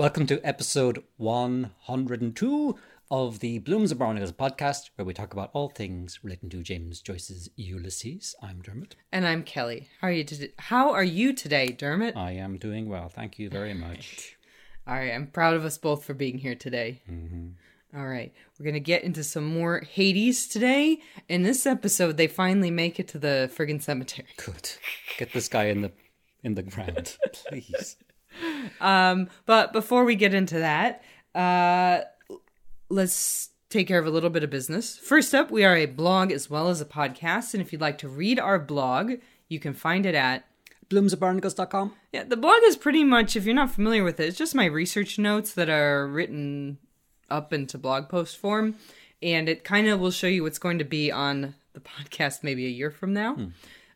Welcome to episode 102 of the Blooms and Barnacles podcast, where we talk about all things relating to James Joyce's Ulysses. I'm Dermot. And I'm Kelly. How are you today? How are you today, Dermot? I am doing well. Thank you very much. All right, I'm proud of us both for being here today. Mm-hmm. All right, we're gonna get into some more Hades today. In this episode, they finally make it to the friggin' cemetery. Good. Get this guy in the in the ground, please. Um, but before we get into that, uh, let's take care of a little bit of business. First up, we are a blog as well as a podcast, and if you'd like to read our blog, you can find it at Bloomsandbarnacles.com. Yeah, the blog is pretty much, if you're not familiar with it, it's just my research notes that are written up into blog post form. And it kind of will show you what's going to be on the podcast maybe a year from now.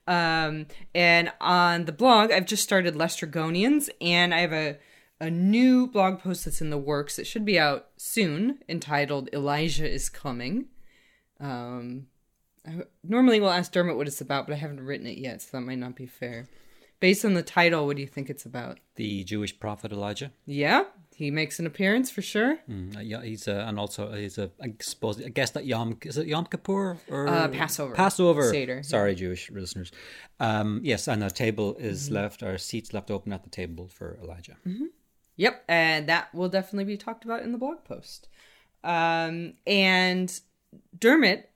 Um, and on the blog, I've just started Lestrygonians, and I have a, a new blog post that's in the works that should be out soon entitled Elijah is Coming. Um, I normally will ask Dermot what it's about, but I haven't written it yet, so that might not be fair. Based on the title, what do you think it's about? The Jewish prophet Elijah. Yeah, he makes an appearance for sure. Mm, uh, yeah, he's a, and also he's a I suppose I guess that Yom is it Yom Kippur or Uh, Passover. Passover. Seder. Sorry, Jewish listeners. Um, yes, and a table is Mm-hmm. left or seats left open at the table for Elijah. Yep, and that will definitely be talked about in the blog post. Um, and Dermot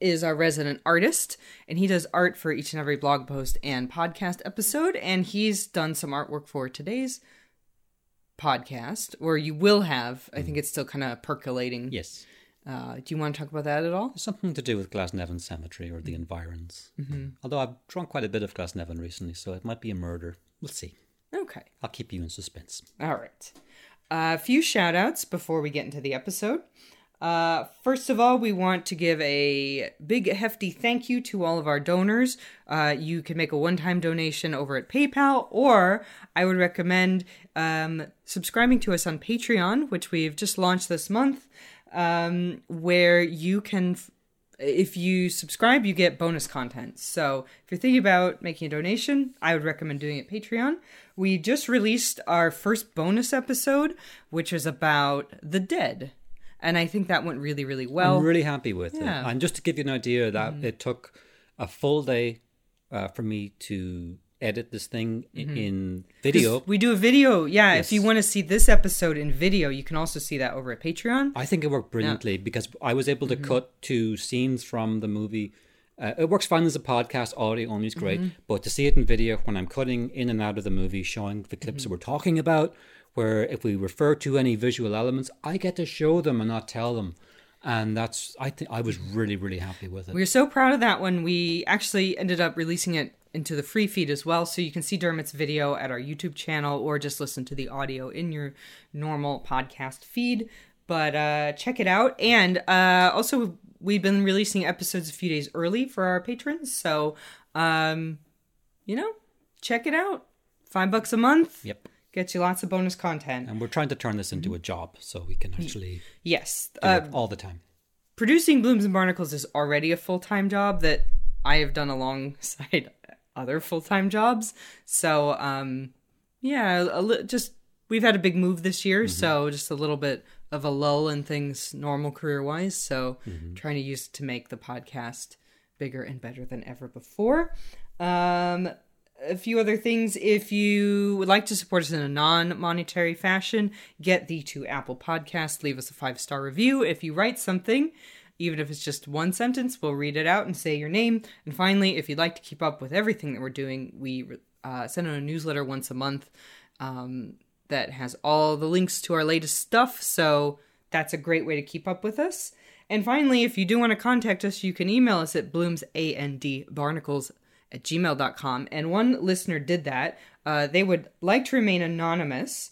is our resident artist, and he does art for each and every blog post and podcast episode. And he's done some artwork for today's podcast, or you will have. I think it's still kind of percolating. Yes, Uh, do you want to talk about that at all? something to do with Glasnevin Cemetery or the environs. Mm-hmm. Although I've drunk quite a bit of Glasnevin recently, so it might be a murder. We'll see. Okay. I'll keep you in suspense. All right. A few shout outs before we get into the episode. Uh, first of all, we want to give a big, hefty thank you to all of our donors. Uh, you can make a one time donation over at PayPal, or I would recommend um, subscribing to us on Patreon, which we've just launched this month, um, where you can. F- if you subscribe, you get bonus content. So if you're thinking about making a donation, I would recommend doing it Patreon. We just released our first bonus episode, which is about the dead. And I think that went really, really well. I'm really happy with yeah. Mm-hmm. it. And just to give you an idea, that it took a full day uh, for me to edit this thing i- in video. we do a video. Yeah, if you want to see this episode in video, you can also see that over at Patreon. I think it worked brilliantly because I was able to Mm-hmm. cut to scenes from the movie. Uh, it works fine as a podcast, audio only is great, Mm-hmm. but to see it in video when I'm cutting in and out of the movie, showing the clips Mm-hmm. that we're talking about, where if we refer to any visual elements, I get to show them and not tell them, and that's I think I was really really happy with it. We were so proud of that one. We actually ended up releasing it into the free feed as well. So you can see Dermot's video at our YouTube channel or just listen to the audio in your normal podcast feed. But uh, check it out. And uh, also, we've been releasing episodes a few days early for our patrons. So, um, you know, check it out. Five bucks a month. Yep. Gets you lots of bonus content. And we're trying to turn this into a job so we can actually Yes. Uh, all the time. producing Blooms and Barnacles is already a full time job that I have done alongside other full time jobs. So, um, yeah, a li- just we've had a big move this year, so just a little bit of a lull in things normal career wise. So, trying to use it to make the podcast bigger and better than ever before. Um, a few other things. If you would like to support us in a non monetary fashion, get the two Apple Podcasts, leave us a five star review. If you write something, even if it's just one sentence, we'll read it out and say your name. And finally, if you'd like to keep up with everything that we're doing, we uh, send out a newsletter once a month um, that has all the links to our latest stuff. So that's a great way to keep up with us. And finally, if you do want to contact us, you can email us at bloomsandbarnacles at gmail.com. And one listener did that. Uh, they would like to remain anonymous,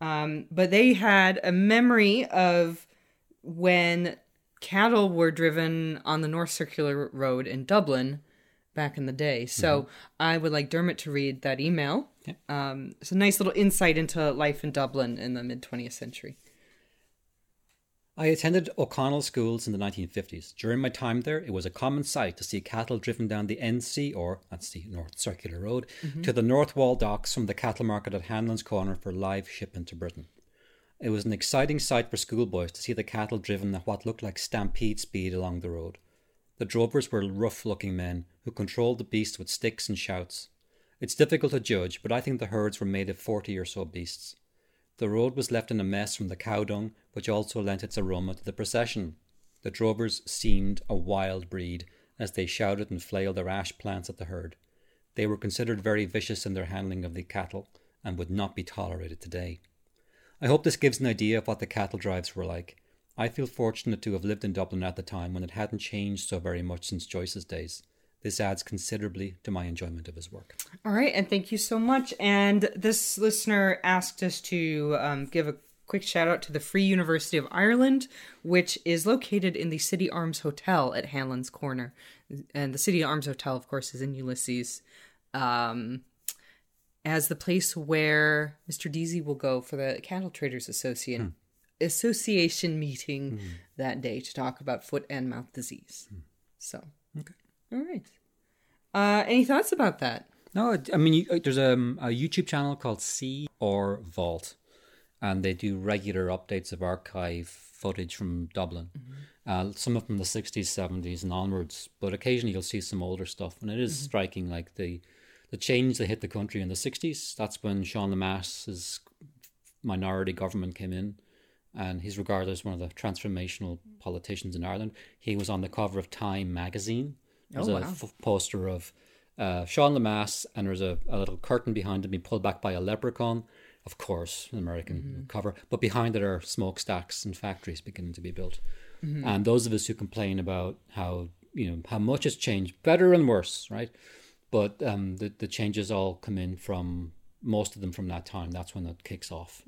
um, but they had a memory of when cattle were driven on the North Circular Road in Dublin back in the day. So I would like Dermot to read that email. Um, it's a nice little insight into life in Dublin in the mid 20th century. I attended O'Connell schools in the 1950s. During my time there, it was a common sight to see cattle driven down the NC, or that's the North Circular Road, mm-hmm. to the North Wall docks from the cattle market at Hanlon's Corner for live shipment to Britain. It was an exciting sight for schoolboys to see the cattle driven at what looked like stampede speed along the road. The drovers were rough looking men who controlled the beasts with sticks and shouts. It's difficult to judge, but I think the herds were made of 40 or so beasts. The road was left in a mess from the cow dung, which also lent its aroma to the procession. The drovers seemed a wild breed as they shouted and flailed their ash plants at the herd. They were considered very vicious in their handling of the cattle and would not be tolerated today. I hope this gives an idea of what the cattle drives were like. I feel fortunate to have lived in Dublin at the time when it hadn't changed so very much since Joyce's days. This adds considerably to my enjoyment of his work. All right, and thank you so much. And this listener asked us to um, give a quick shout out to the Free University of Ireland, which is located in the City Arms Hotel at Hanlon's Corner. And the City Arms Hotel, of course, is in Ulysses. Um, as the place where Mr. Deasy will go for the Cattle Traders Association Association meeting that day to talk about foot and mouth disease. So, Okay. All right. Uh, any thoughts about that? No, I mean, you, there's a, a YouTube channel called C or Vault, and they do regular updates of archive footage from Dublin. Uh, some of from the 60s, 70s, and onwards, but occasionally you'll see some older stuff, and it is striking. Like the the change that hit the country in the 60s, that's when Sean Lemass's minority government came in, and he's regarded as one of the transformational politicians in Ireland. He was on the cover of Time magazine. There's Oh, a wow. f- poster of uh, Sean Lemass, and there's a, a little curtain behind him being pulled back by a leprechaun. Of course, an American cover, but behind it are smokestacks and factories beginning to be built. And those of us who complain about how you know how much has changed, better and worse, right? But um, the the changes all come in from most of them from that time. That's when it kicks off,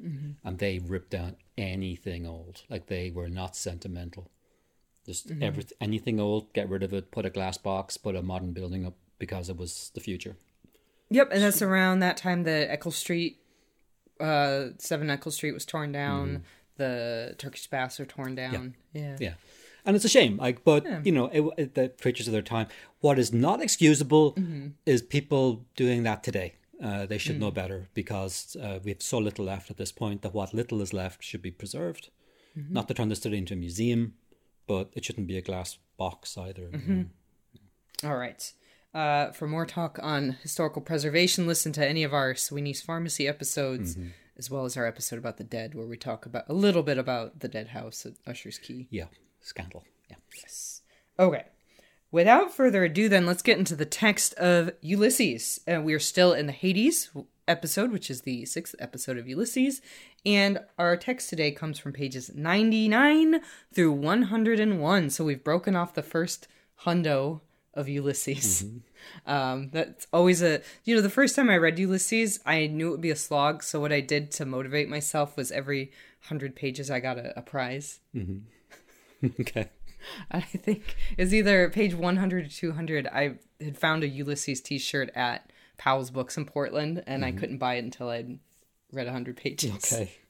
and they rip down anything old. Like they were not sentimental. Just everything, anything old, get rid of it. Put a glass box, put a modern building up because it was the future. Yep, and that's around that time the Eccles Street, uh, Seven Eccles Street was torn down. The Turkish baths are torn down. Yeah. Yeah, and it's a shame. Like, but Yeah. you know, it, it, the creatures of their time. What is not excusable Mm-hmm. is people doing that today. Uh, they should know Mm. better because uh, we have so little left at this point that what little is left should be preserved. Mm-hmm. Not to turn the study into a museum, but it shouldn't be a glass box either. Mm-hmm. know. All right. Uh, for more talk on historical preservation, listen to any of our Sweeney's Pharmacy episodes, as well as our episode about the dead, where we talk about a little bit about the dead house at Usher's Quay. Yeah, scandal. Yeah. Yes. Okay. Without further ado, then, let's get into the text of Ulysses. Uh, we are still in the Hades episode, which is the sixth episode of Ulysses. And our text today comes from pages 99 through 101. So we've broken off the first hundo of Ulysses. Um, that's always a, you know, the first time I read Ulysses, I knew it would be a slog. So what I did to motivate myself was every 100 pages, I got a, a prize. okay. I think it's either page 100 or 200. I had found a Ulysses t shirt at Powell's Books in Portland, and I couldn't buy it until I'd read 100 pages. Okay.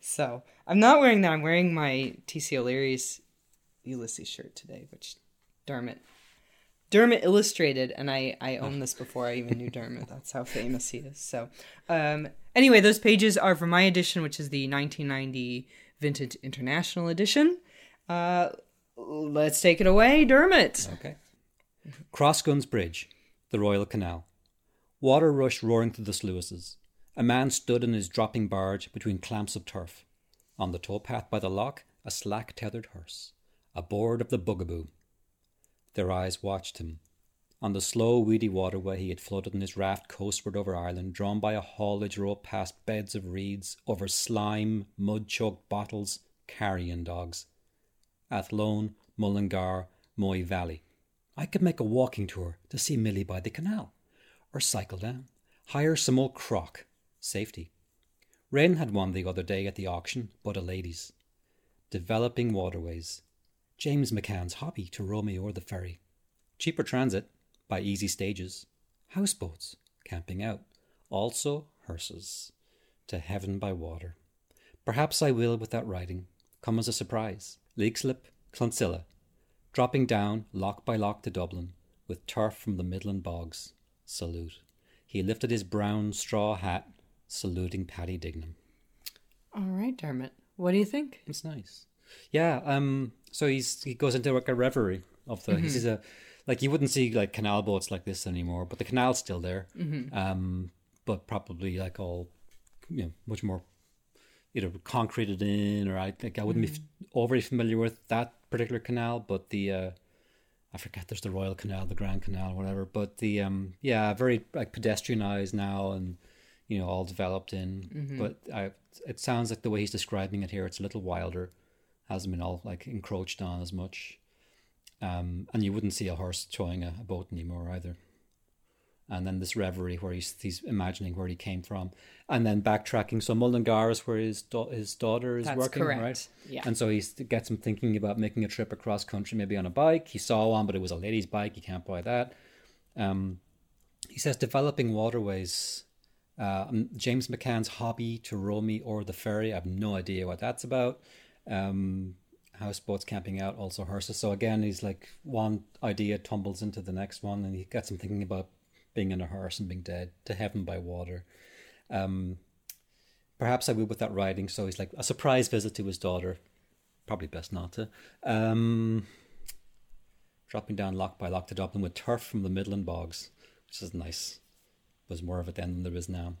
So I'm not wearing that. I'm wearing my T.C. O'Leary's Ulysses shirt today, which Dermot. Dermot illustrated, and I, I own this before I even knew Dermot. That's how famous he is. So, um, anyway, those pages are from my edition, which is the 1990 Vintage International Edition. Uh, let's take it away, Dermot. Okay. Crossguns Bridge, the Royal Canal. Water rushed roaring through the sluices. A man stood in his dropping barge between clamps of turf. On the towpath by the lock, a slack tethered hearse. Aboard of the Bugaboo. Their eyes watched him. On the slow, weedy waterway, he had floated in his raft coastward over Ireland, drawn by a haulage rope past beds of reeds, over slime, mud choked bottles, carrion dogs. Athlone, Mullingar, Moy Valley. I could make a walking tour to see Milly by the canal, or cycle down, hire some old crock, safety. Wren had one the other day at the auction, but a lady's. Developing waterways. James McCann's hobby to row me o'er the ferry. Cheaper transit, by easy stages. Houseboats, camping out. Also hearses. To heaven by water. Perhaps I will without writing. come as a surprise. Leixlip, Clonsilla, dropping down lock by lock to Dublin, with turf from the Midland bogs. Salute. He lifted his brown straw hat, saluting Paddy Dignam. All right, Dermot. What do you think? It's nice. Yeah. Um. So he's he goes into like a reverie of the. He sees a like you wouldn't see like canal boats like this anymore, but the canal's still there. Um. But probably like all, you know, much more either concreted in or I think I wouldn't be f- overly familiar with that particular canal, but the uh, I forget there's the Royal Canal, the Grand Canal, whatever. But the um yeah, very like pedestrianized now and you know all developed in. But I it sounds like the way he's describing it here, it's a little wilder, hasn't been all like encroached on as much. Um, and you wouldn't see a horse towing a, a boat anymore either and then this reverie where he's he's imagining where he came from, and then backtracking. So Mullingar is where his da- his daughter is That's working, correct. right? Yeah. And so he gets him thinking about making a trip across country, maybe on a bike. He saw one, but it was a lady's bike. You can't buy that. Um, he says developing waterways. Uh, James McCann's hobby to row me or the ferry. I have no idea what that's about. Um, houseboats camping out, also horses. So again, he's like one idea tumbles into the next one, and he gets him thinking about being in a hearse and being dead to heaven by water. Um, perhaps I would with that writing. So he's like a surprise visit to his daughter. Probably best not to. Um, dropping down lock by lock to Dublin with turf from the Midland bogs, which is nice. There's more of it then than there is now.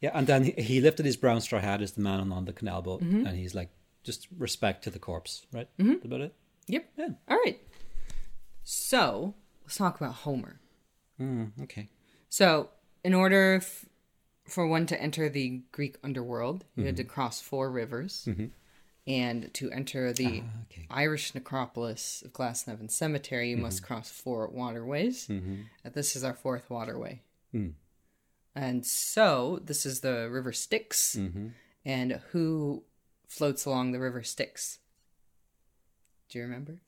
Yeah, and then he, lifted his brown straw hat as the man on, the canal boat, and he's like, just respect to the corpse, right? That's about it. Yep. Yeah. All right. So let's talk about Homer. Mm, okay. So, in order f- for one to enter the Greek underworld, you had to mm-hmm. cross four rivers. Mm-hmm. And to enter the ah, okay. Irish necropolis of Glasnevin Cemetery, you must mm-hmm. cross four waterways. And this is our fourth waterway. Mm. And so, this is the River Styx. And who floats along the River Styx? Do you remember?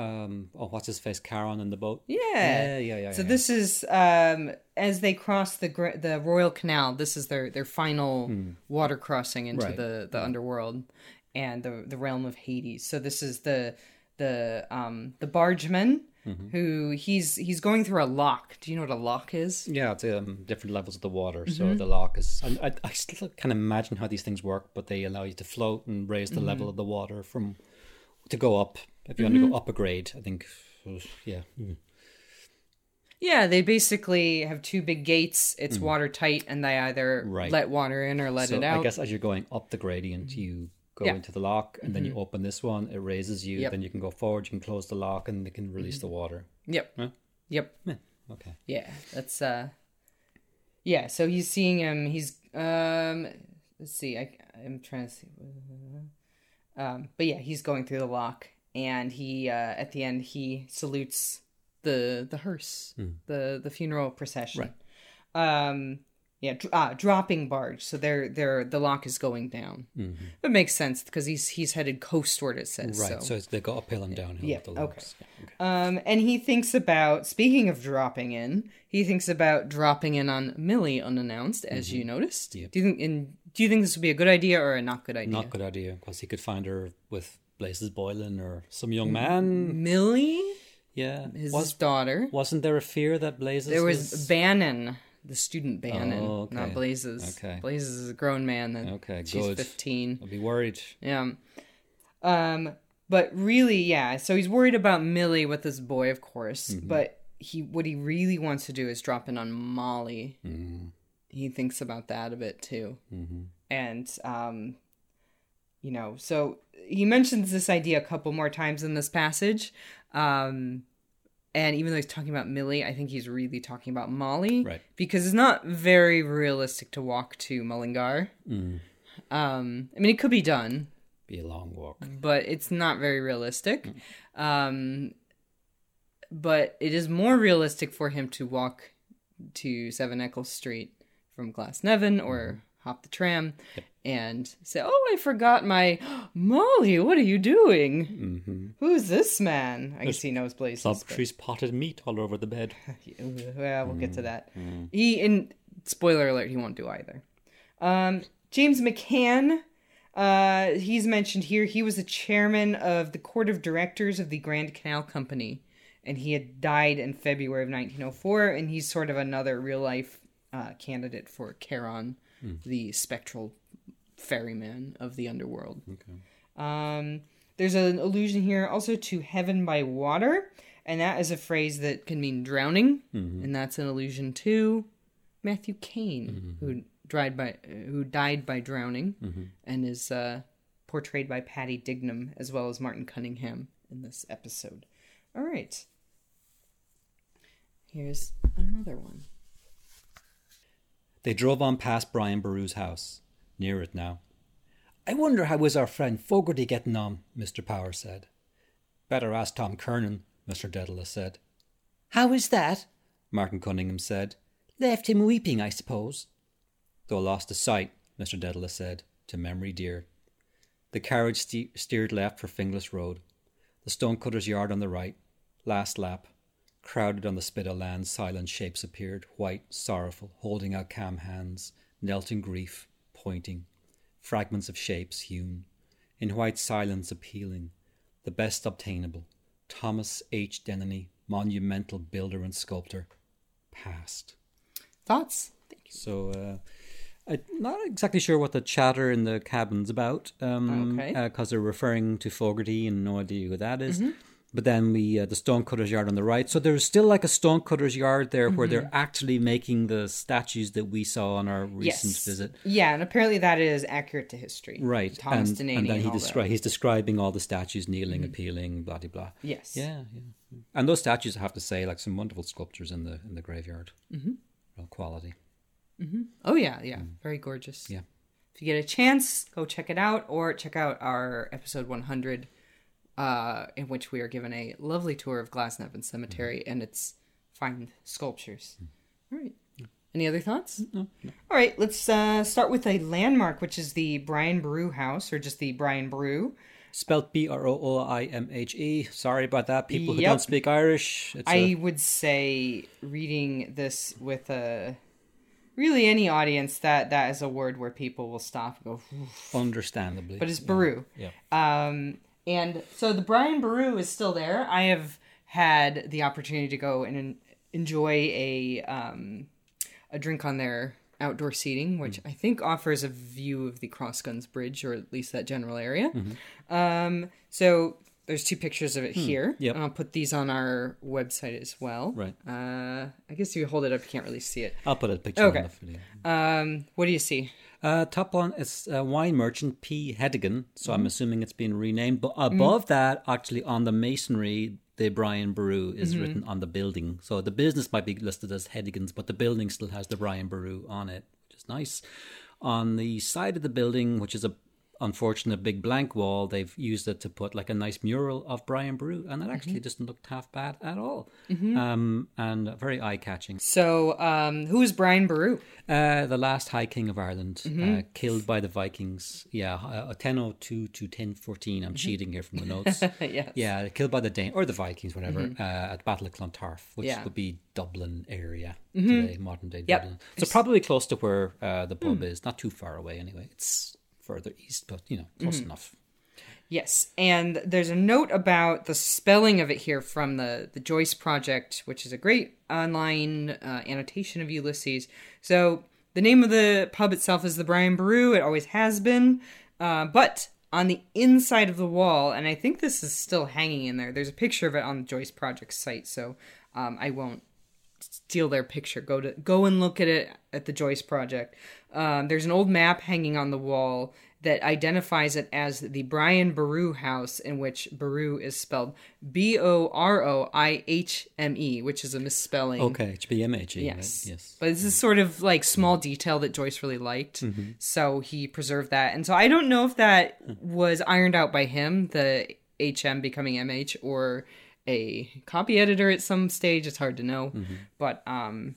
Um, oh, what's his face? Charon in the boat. Yeah. Yeah, yeah, yeah. So yeah. this is um, as they cross the the Royal Canal. This is their their final water crossing into Right. the the underworld and the the realm of Hades. So this is the the um the bargeman who he's he's going through a lock. Do you know what a lock is? Yeah, it's um, different levels of the water. So the lock is. And I, I still can't imagine how these things work, but they allow you to float and raise the level of the water from to go up. If you want to go up a grade, I think. Yeah. Mm. Yeah, they basically have two big gates. It's watertight, and they either Right. let water in or let So it out. I guess as you're going up the gradient, you go Yeah. into the lock, and then you open this one. It raises you. Yep. Then you can go forward. You can close the lock, and they can release the water. Yep. Huh? Yep. Yeah. Okay. Yeah, that's uh Yeah, so he's seeing him he's um let's see, I I'm trying to see um but yeah, he's going through the lock and he uh at the end he salutes the the hearse, the the funeral procession. Right. Um yeah, dr- uh, dropping barge. So they're they're the lock is going down. That makes sense because he's he's headed coastward. It says Right. so. So, it's, they go uphill and downhill Yeah, locks. Yeah, okay. Um, and he thinks about speaking of dropping in, he thinks about dropping in on Milly unannounced, as you noticed. Yep. Do you think in do you think this would be a good idea or a not good idea? Not good idea because he could find her with Blazes Boylan or some young man. Milly, Yeah. his Was daughter. wasn't there a fear that blazes? There was Bannon, the student Bannon, Oh, okay. not Blazes. Okay. Blazes is a grown man. That Okay, she's good. fifteen. I'll be worried. Yeah. Um, but really, yeah. So he's worried about Milly with this boy, of course. Mm-hmm. But he, what he really wants to do is drop in on Molly. Mm-hmm. He thinks about that a bit too. And um, you know, so he mentions this idea a couple more times in this passage. Um, and even though he's talking about Milly, I think he's really talking about Molly, Right. Because it's not very realistic to walk to Mullingar. Mm. Um, I mean, it could be done, Be a long walk. but it's not very realistic. Um, but it is more realistic for him to walk to Seven Eccles Street from Glasnevin or hop the tram and say, "Oh, I forgot my Molly. What are you doing? Mm-hmm. Who's this man?" I guess he knows places. but- She's potted meat all over the bed. well, we'll get to that. He, in spoiler alert, he won't do either. Um, James McCann, Uh, he's mentioned here he was the chairman of the court of directors of the Grand Canal Company, and he had died in February of 1904. And he's sort of another real life uh, candidate for Charon, the spectral ferryman of the underworld. Okay. Um, there's an allusion here also to heaven by water, and that is a phrase that can mean drowning, and that's an allusion to Matthew Kane, who died by who died by drowning, and is uh, portrayed by Paddy Dignam as well as Martin Cunningham in this episode. All right, here's another one. They drove on past Brian Boru's house, near it now. I wonder how is our friend Fogarty getting on, Mr. Power said. Better ask Tom Kernan, Mr. Dedalus said. How is that? Martin Cunningham said. Left him weeping, I suppose. Though lost to sight, Mr. Dedalus said, to memory dear. The carriage ste- steered left for Finglas Road, the stonecutter's yard on the right. Last lap. Crowded on the spit of land, silent shapes appeared, white, sorrowful, holding out calm hands, knelt in grief, pointing. Fragments of shapes hewn, in white silence appealing, the best obtainable. Thomas H. Dennany, monumental builder and sculptor, passed. Thoughts? Thank you. So, uh, I'm not exactly sure what the chatter in the cabin's about. Um, Okay. Because they're referring to Fogarty and no idea who that is. Mm-hmm. But then we uh, the stonecutter's yard on the right. So there's still like a stonecutter's yard there where Mm-hmm. they're actually making the statues that we saw on our recent Yes. visit. Yeah, and apparently that is accurate to history. Right. Thomas and, Delaney and then and he descri- Mm-hmm. he's describing all the statues kneeling, appealing, blah, blah, blah. Yes. Yeah, yeah. And those statues, I have to say, like some wonderful sculptures in the in the graveyard. Mm-hmm. Real quality. Oh yeah, yeah, very gorgeous. Mm. Yeah. If you get a chance, go check it out, or check out our episode 100, uh, in which we are given a lovely tour of Glasnevin Cemetery Mm-hmm. and its fine sculptures. All right. Any other thoughts? Mm, All right, let's uh, start with a landmark, which is the Brian Boru House, or just the Brian Boru. Spelt B R O O I M H E. Sorry about that, people who Yep. don't speak Irish. It's I a, would say reading this with a really any audience that that is a word where people will stop and go. "Oof." understandably. But it's Boru. yeah. Um, and so the Brian Boru is still there. I have had the opportunity to go and enjoy a um, a drink on their outdoor seating, which Mm. I think offers a view of the Crossguns Bridge, or at least that general area. Mm-hmm. Um, so there's two pictures of it here. Hmm. Yep. I'll put these on our website as well. Right. Uh, I guess if you hold it up, you can't really see it. I'll put a picture Okay. on the video. Um, what do you see? Uh, top one is uh, wine merchant P. Hedigan. So Mm-hmm. I'm assuming it's been renamed. But above that, actually on the masonry, the Brian Boru is Mm-hmm. written on the building. So the business might be listed as Hedigan's, but the building still has the Brian Boru on it, which is nice. On the side of the building, which is a unfortunate big blank wall, they've used it to put like a nice mural of Brian Boru, and it actually Mm-hmm. doesn't look half bad at all. Um, and very eye catching. So, um, who is Brian Boru? Uh, the last High King of Ireland, Mm-hmm. uh, killed by the Vikings. Yeah, uh, 1002 to 1014. I'm cheating here from the notes. yes. yeah, killed by the Dane or the Vikings, whatever, uh, at Battle of Clontarf, which Mm-hmm. Yeah. would be Dublin area today, modern day Yep. Dublin. So probably close to where uh, the pub is, not too far away anyway. It's further east, but you know, close Mm-hmm. enough. Yes, and there's a note about the spelling of it here from the the Joyce Project, which is a great online uh, annotation of Ulysses. So the name of the pub itself is the Brian Boru. It always has been, uh, but on the inside of the wall, and I think this is still hanging in there. There's a picture of it on the Joyce Project site, so um, I won't steal their picture. Go to go and look at it at the Joyce Project. Um, there's an old map hanging on the wall that identifies it as the Brian Boru House, in which Boru is spelled B O R O I H M E, which is a misspelling. Okay, it should be MHE. Yes. Right? Yes. But this is sort of like small detail that Joyce really liked. Mm-hmm. So he preserved that. And so I don't know if that was ironed out by him, the HM becoming MH, or a copy editor at some stage. It's hard to know. Mm-hmm. But um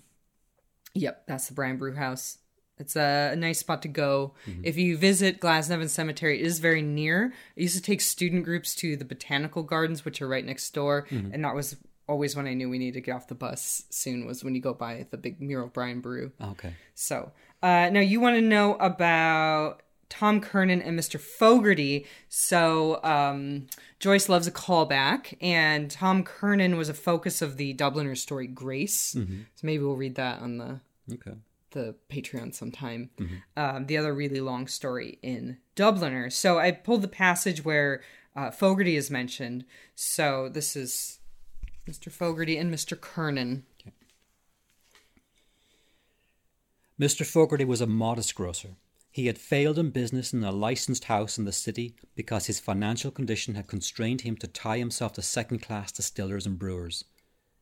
yep, that's the Brian Boru House. It's a, a nice spot to go. Mm-hmm. If you visit Glasnevin Cemetery, it is very near. I used to take student groups to the botanical gardens, which are right next door, Mm-hmm. and that was always when I knew we needed to get off the bus soon. Was when you go by the big mural of Brian Boru. Okay. So uh, now you want to know about Tom Kernan and Mr. Fogarty. So um, Joyce loves a callback, and Tom Kernan was a focus of the Dubliner story Grace. So maybe we'll read that on the Okay. the Patreon sometime. Um, the other really long story in Dubliner. So I pulled the passage where uh, Fogarty is mentioned. So this is Mr. Fogarty and Mr. Kernan. Mr. Fogarty was a modest grocer. He had failed in business in a licensed house in the city because his financial condition had constrained him to tie himself to second class distillers and brewers.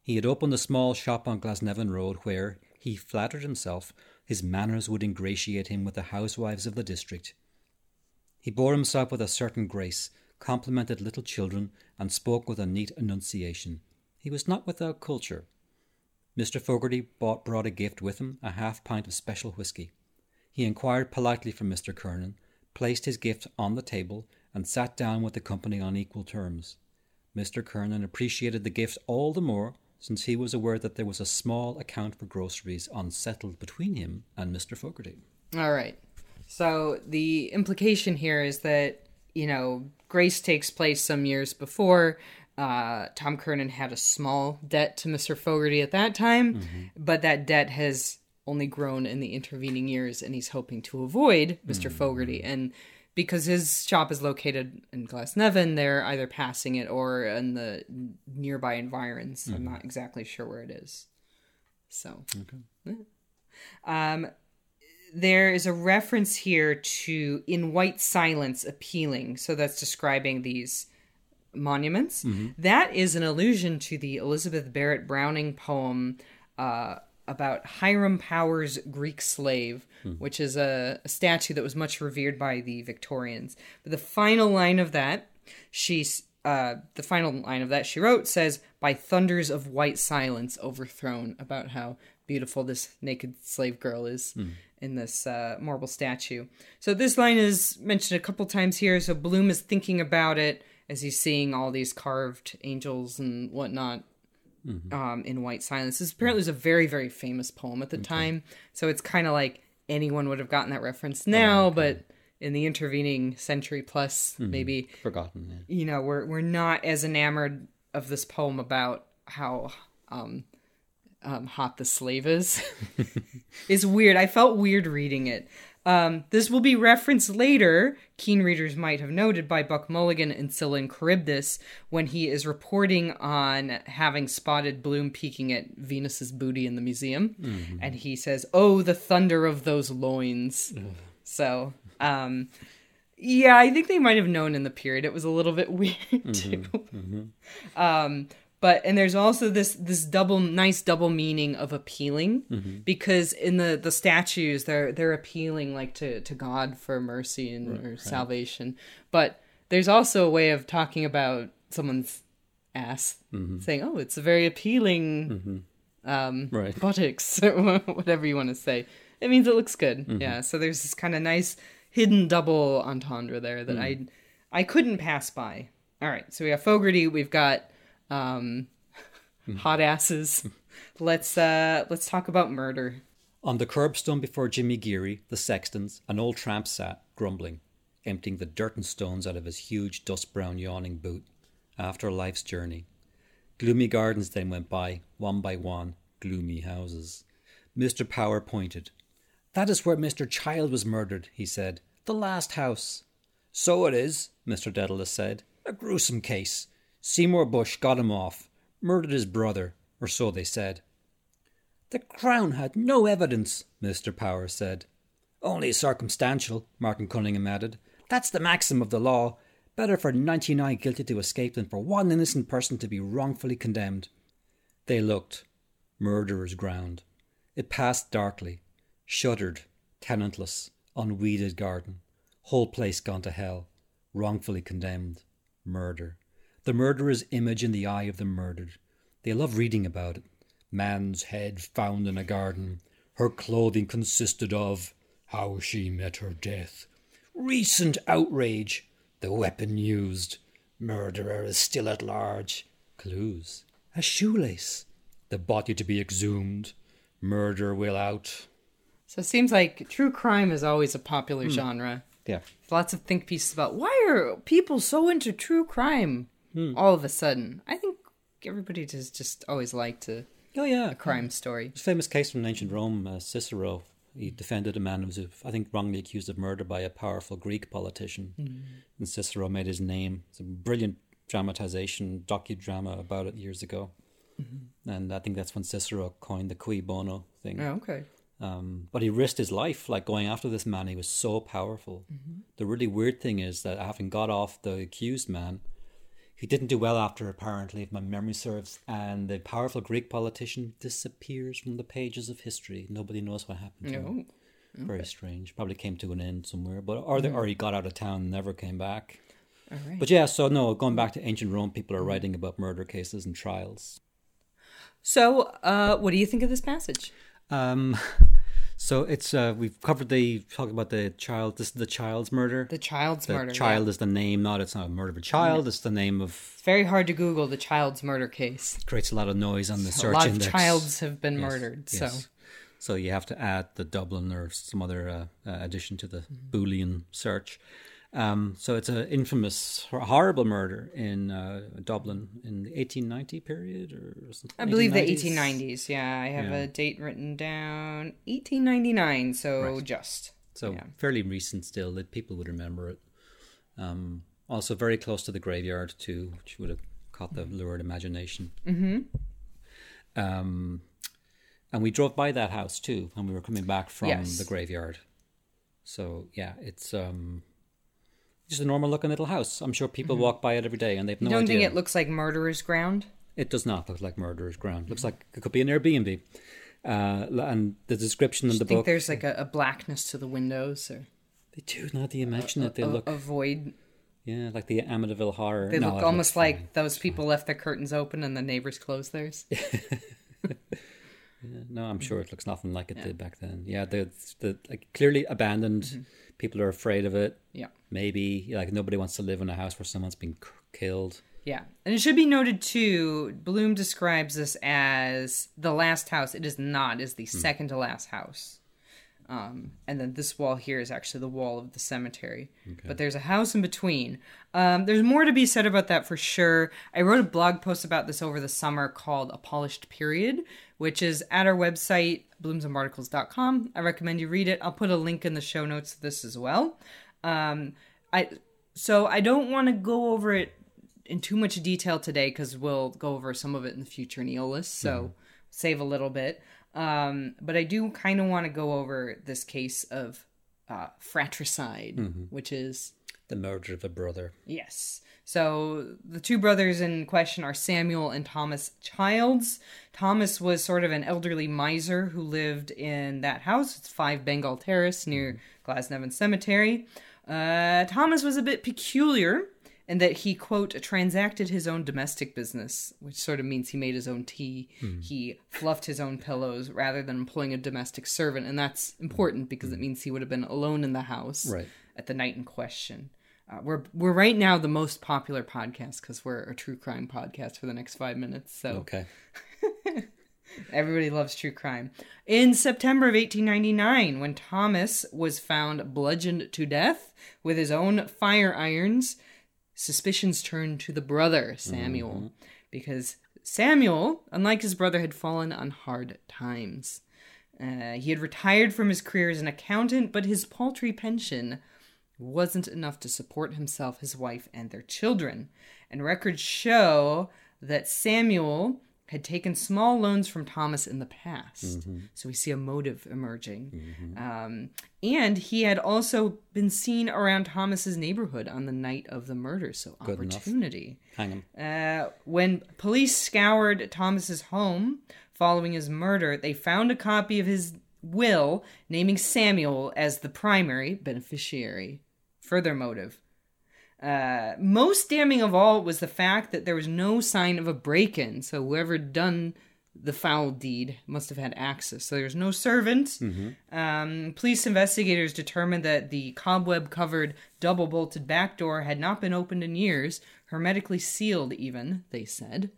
He had opened a small shop on Glasnevin Road where, he flattered himself, his manners would ingratiate him with the housewives of the district. He bore himself with a certain grace, complimented little children, and spoke with a neat enunciation. He was not without culture. Mr. Fogarty bought, brought a gift with him, a half pint of special whisky. He inquired politely from Mr. Kernan, placed his gift on the table, and sat down with the company on equal terms. Mr. Kernan appreciated the gift all the more since he was aware that there was a small account for groceries unsettled between him and Mr. Fogarty. All right. So the implication here is that, you know, Grace takes place some years before. Uh, Tom Kernan had a small debt to Mr. Fogarty at that time, but that debt has only grown in the intervening years, and he's hoping to avoid mister Fogarty. And because his shop is located in Glasnevin, they're either passing it or in the nearby environs. I'm not exactly sure where it is. So, yeah. um, there is a reference here to in white silence appealing so that's describing these monuments That is an allusion to the elizabeth barrett browning poem uh, about hiram power's greek slave which is a, a statue that was much revered by the victorians but the final line of that she's uh, the final line of that she wrote says by thunders of white silence overthrown about how beautiful this naked slave girl is in this uh, marble statue. So this line is mentioned a couple times here. So Bloom is thinking about it as he's seeing all these carved angels and whatnot um, in white silence. This apparently was a very very famous poem at the time. So it's kind of like anyone would have gotten that reference now, but in the intervening century plus, maybe Forgotten. Yeah. you know we're we're not as enamored of this poem about how um, um, hot the slave is. it's weird. I felt weird reading it. Um, this will be referenced later, keen readers might have noted, by Buck Mulligan and and Charybdis when he is reporting on having spotted Bloom peeking at Venus's booty in the museum. And he says, Oh, the thunder of those loins. So, um, yeah, I think they might have known in the period. It was a little bit weird too. Um, but and there's also this this double nice double meaning of appealing mm-hmm. because in the the statues they're they're appealing like to to God for mercy and or salvation. But there's also a way of talking about someone's ass, mm-hmm. saying, "Oh, it's a very appealing." Mm-hmm. Um, Right. buttocks, whatever you want to say. It means it looks good. Yeah. So there's this kind of nice hidden double entendre there that mm. I I couldn't pass by. All right. So we have Fogarty. We've got um, hot asses. Let's uh let's talk about murder. On the curbstone before Jimmy Geary, the sexton's, an old tramp sat, grumbling, emptying the dirt and stones out of his huge dust brown yawning boot, after life's journey. Gloomy gardens then went by, one by one, gloomy houses. Mr. Power pointed. That is where Mr. Child was murdered, he said. The last house. So it is, Mr. Dedalus said. A gruesome case. Seymour Bushe got him off, murdered his brother, or so they said. The Crown had no evidence, Mr. Power said. Only circumstantial, Martin Cunningham added. That's the maxim of the law. Better for ninety nine guilty to escape than for one innocent person to be wrongfully condemned. They looked. Murderer's ground. It passed darkly. Shuttered, tenantless, unweeded garden. Whole place gone to hell. Wrongfully condemned. Murder. The murderer's image in the eye of the murdered. They love reading about it. Man's head found in a garden. Her clothing consisted of how she met her death. Recent outrage. The weapon used. Murderer is still at large. Clues. A shoelace. The body to be exhumed. Murder will out. So it seems like true crime is always a popular hmm. genre. Yeah. Lots of think pieces about why are people so into true crime Hmm. all of a sudden. I think everybody just just always liked to. Oh yeah. a crime hmm. story. There's a famous case from ancient Rome, uh, Cicero. He defended a man who was, uh, I think, wrongly accused of murder by a powerful Greek politician. Hmm. And Cicero made his name. It's a brilliant dramatization, docudrama about it years ago. Mm-hmm. And I think that's when Cicero coined the cui bono thing. Oh, okay. Um, but he risked his life, like going after this man. He was so powerful. Mm-hmm. The really weird thing is that having got off the accused man, he didn't do well after, apparently, if my memory serves. And the powerful Greek politician disappears from the pages of history. Nobody knows what happened to him. No. Very strange. Probably came to an end somewhere, but or the, or he got out of town and never came back. All right. But yeah, so no, going back to ancient Rome, people are writing about murder cases and trials. So, uh, what do you think of this passage? Um, so it's uh, we've covered the talking about the child. This is the child's murder. The child's murder. The murder. child yeah. is the name, not it's not a murder of a child. It's the name of It's very hard to Google the child's murder case. creates a lot of noise on the A search lot index. of childs have been Yes, murdered. yes. So, so you have to add the Dublin or some other uh, uh, addition to the Mm-hmm. Boolean search. Um, so it's an infamous, horrible murder in uh, Dublin in the 1890 period or something. I believe the 1890s. 1890s. Yeah, I have Yeah. a date written down 1899. So Right. just. So Yeah. fairly recent still that people would remember it. Um, also very close to the graveyard too, which would have caught the lurid imagination. Mm-hmm. Um, and we drove by that house too when we were coming back from Yes. the graveyard. So yeah, it's um, just a normal looking little house. I'm sure people walk by it every day and they've no You don't idea. think it looks like murderer's ground? It does not look like murderer's ground. looks like it could be an Airbnb. Uh, and the description in the book. Think there's like a, a blackness to the windows, or they do. Now that you mention it, they a, look a void. Yeah, like the Amityville horror. They No, look almost like fine. those people left their curtains open and the neighbors closed theirs. Yeah, no, I'm sure it looks nothing like it did back then. Yeah, the the like clearly abandoned. Mm-hmm. People are afraid of it. Yeah. Maybe like nobody wants to live in a house where someone's been c- killed. Yeah. And it should be noted too, Bloom describes this as the last house. It is not, is the hmm. second to last house. Um, and then this wall here is actually the wall of the cemetery. But there's a house in between. Um, there's more to be said about that for sure. I wrote a blog post about this over the summer called A Polished Period, which is at our website, bloomsandbarnacles.com. I recommend you read it. I'll put a link in the show notes to this as well. Um, I so I don't want to go over it in too much detail today because we'll go over some of it in the future in Aeolus, so save a little bit. Um, but I do kind of want to go over this case of uh, fratricide, which is The murder of a brother. Yes. So the two brothers in question are Samuel and Thomas Childs. Thomas was sort of an elderly miser who lived in that house. It's 5 Bengal Terrace near Glasnevin Cemetery. Uh, Thomas was a bit peculiar in that he, quote, transacted his own domestic business, which sort of means he made his own tea. He fluffed his own pillows rather than employing a domestic servant. And that's important because it means he would have been alone in the house Right. at the night in question. Uh, we're we're right now the most popular podcast because we're a true crime podcast for the next five minutes. So Okay. everybody loves true crime. In September of 1899, when Thomas was found bludgeoned to death with his own fire irons, suspicions turned to the brother Samuel because Samuel, unlike his brother, had fallen on hard times. Uh, he had retired from his career as an accountant, but his paltry pension wasn't enough to support himself, his wife, and their children. And records show that Samuel had taken small loans from Thomas in the past. So we see a motive emerging. Um, and he had also been seen around Thomas's neighborhood on the night of the murder. So Good enough. opportunity. Hang him. Uh, when police scoured Thomas's home following his murder, they found a copy of his will naming Samuel as the primary beneficiary. Further motive. Uh, most damning of all was the fact that there was no sign of a break-in, so whoever done the foul deed must have had access. So there's no servant. Um, police investigators determined that the cobweb-covered, double-bolted back door had not been opened in years, hermetically sealed even. They said.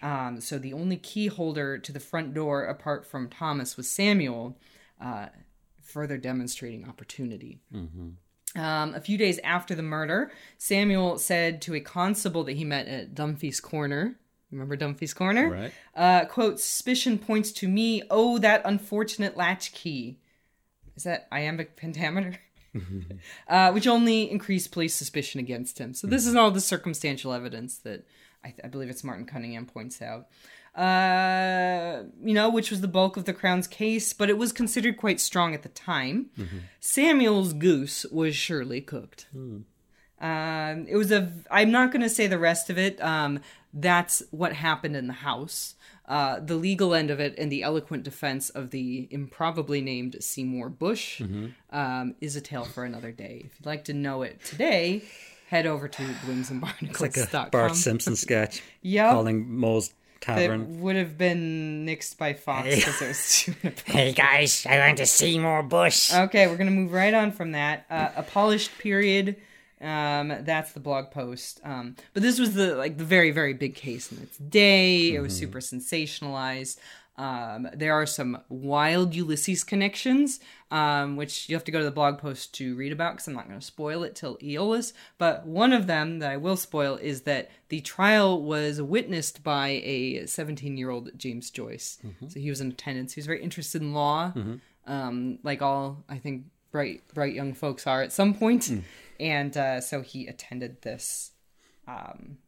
Um, so the only key holder to the front door, apart from Thomas, was Samuel, uh, further demonstrating opportunity. Um, a few days after the murder, Samuel said to a constable that he met at Dunphy's Corner. Remember Dunphy's Corner? Right. Uh, quote, suspicion points to me. Oh, that unfortunate latchkey. Is that iambic pentameter? uh, which only increased police suspicion against him. So this is all the circumstantial evidence that I, I believe it's Martin Cunningham points out. Uh, you know, which was the bulk of the Crown's case, but it was considered quite strong at the time. Samuel's goose was surely cooked. Um, it was a. I'm not going to say the rest of it. Um, that's what happened in the house. Uh, the legal end of it and the eloquent defense of the improbably named Seymour Bushe um, is a tale for another day. If you'd like to know it today, head over to blooms bloomsandbarnacles.com. Like a Bart Simpson sketch Yep. calling Moe's Tavern. That would have been nixed by Fox because it was too Hey guys, I want to see more Bush. Okay, we're gonna move right on from that. Uh, a polished period. Um, that's the blog post. Um, but this was the like the very very big case in its day. It was super sensationalized. Um, there are some wild Ulysses connections, um, which you have to go to the blog post to read about because I'm not going to spoil it till Aeolus. But one of them that I will spoil is that the trial was witnessed by a 17 year old James Joyce. So he was in attendance. He was very interested in law um, like all I think bright bright young folks are at some point. and uh, so he attended this um,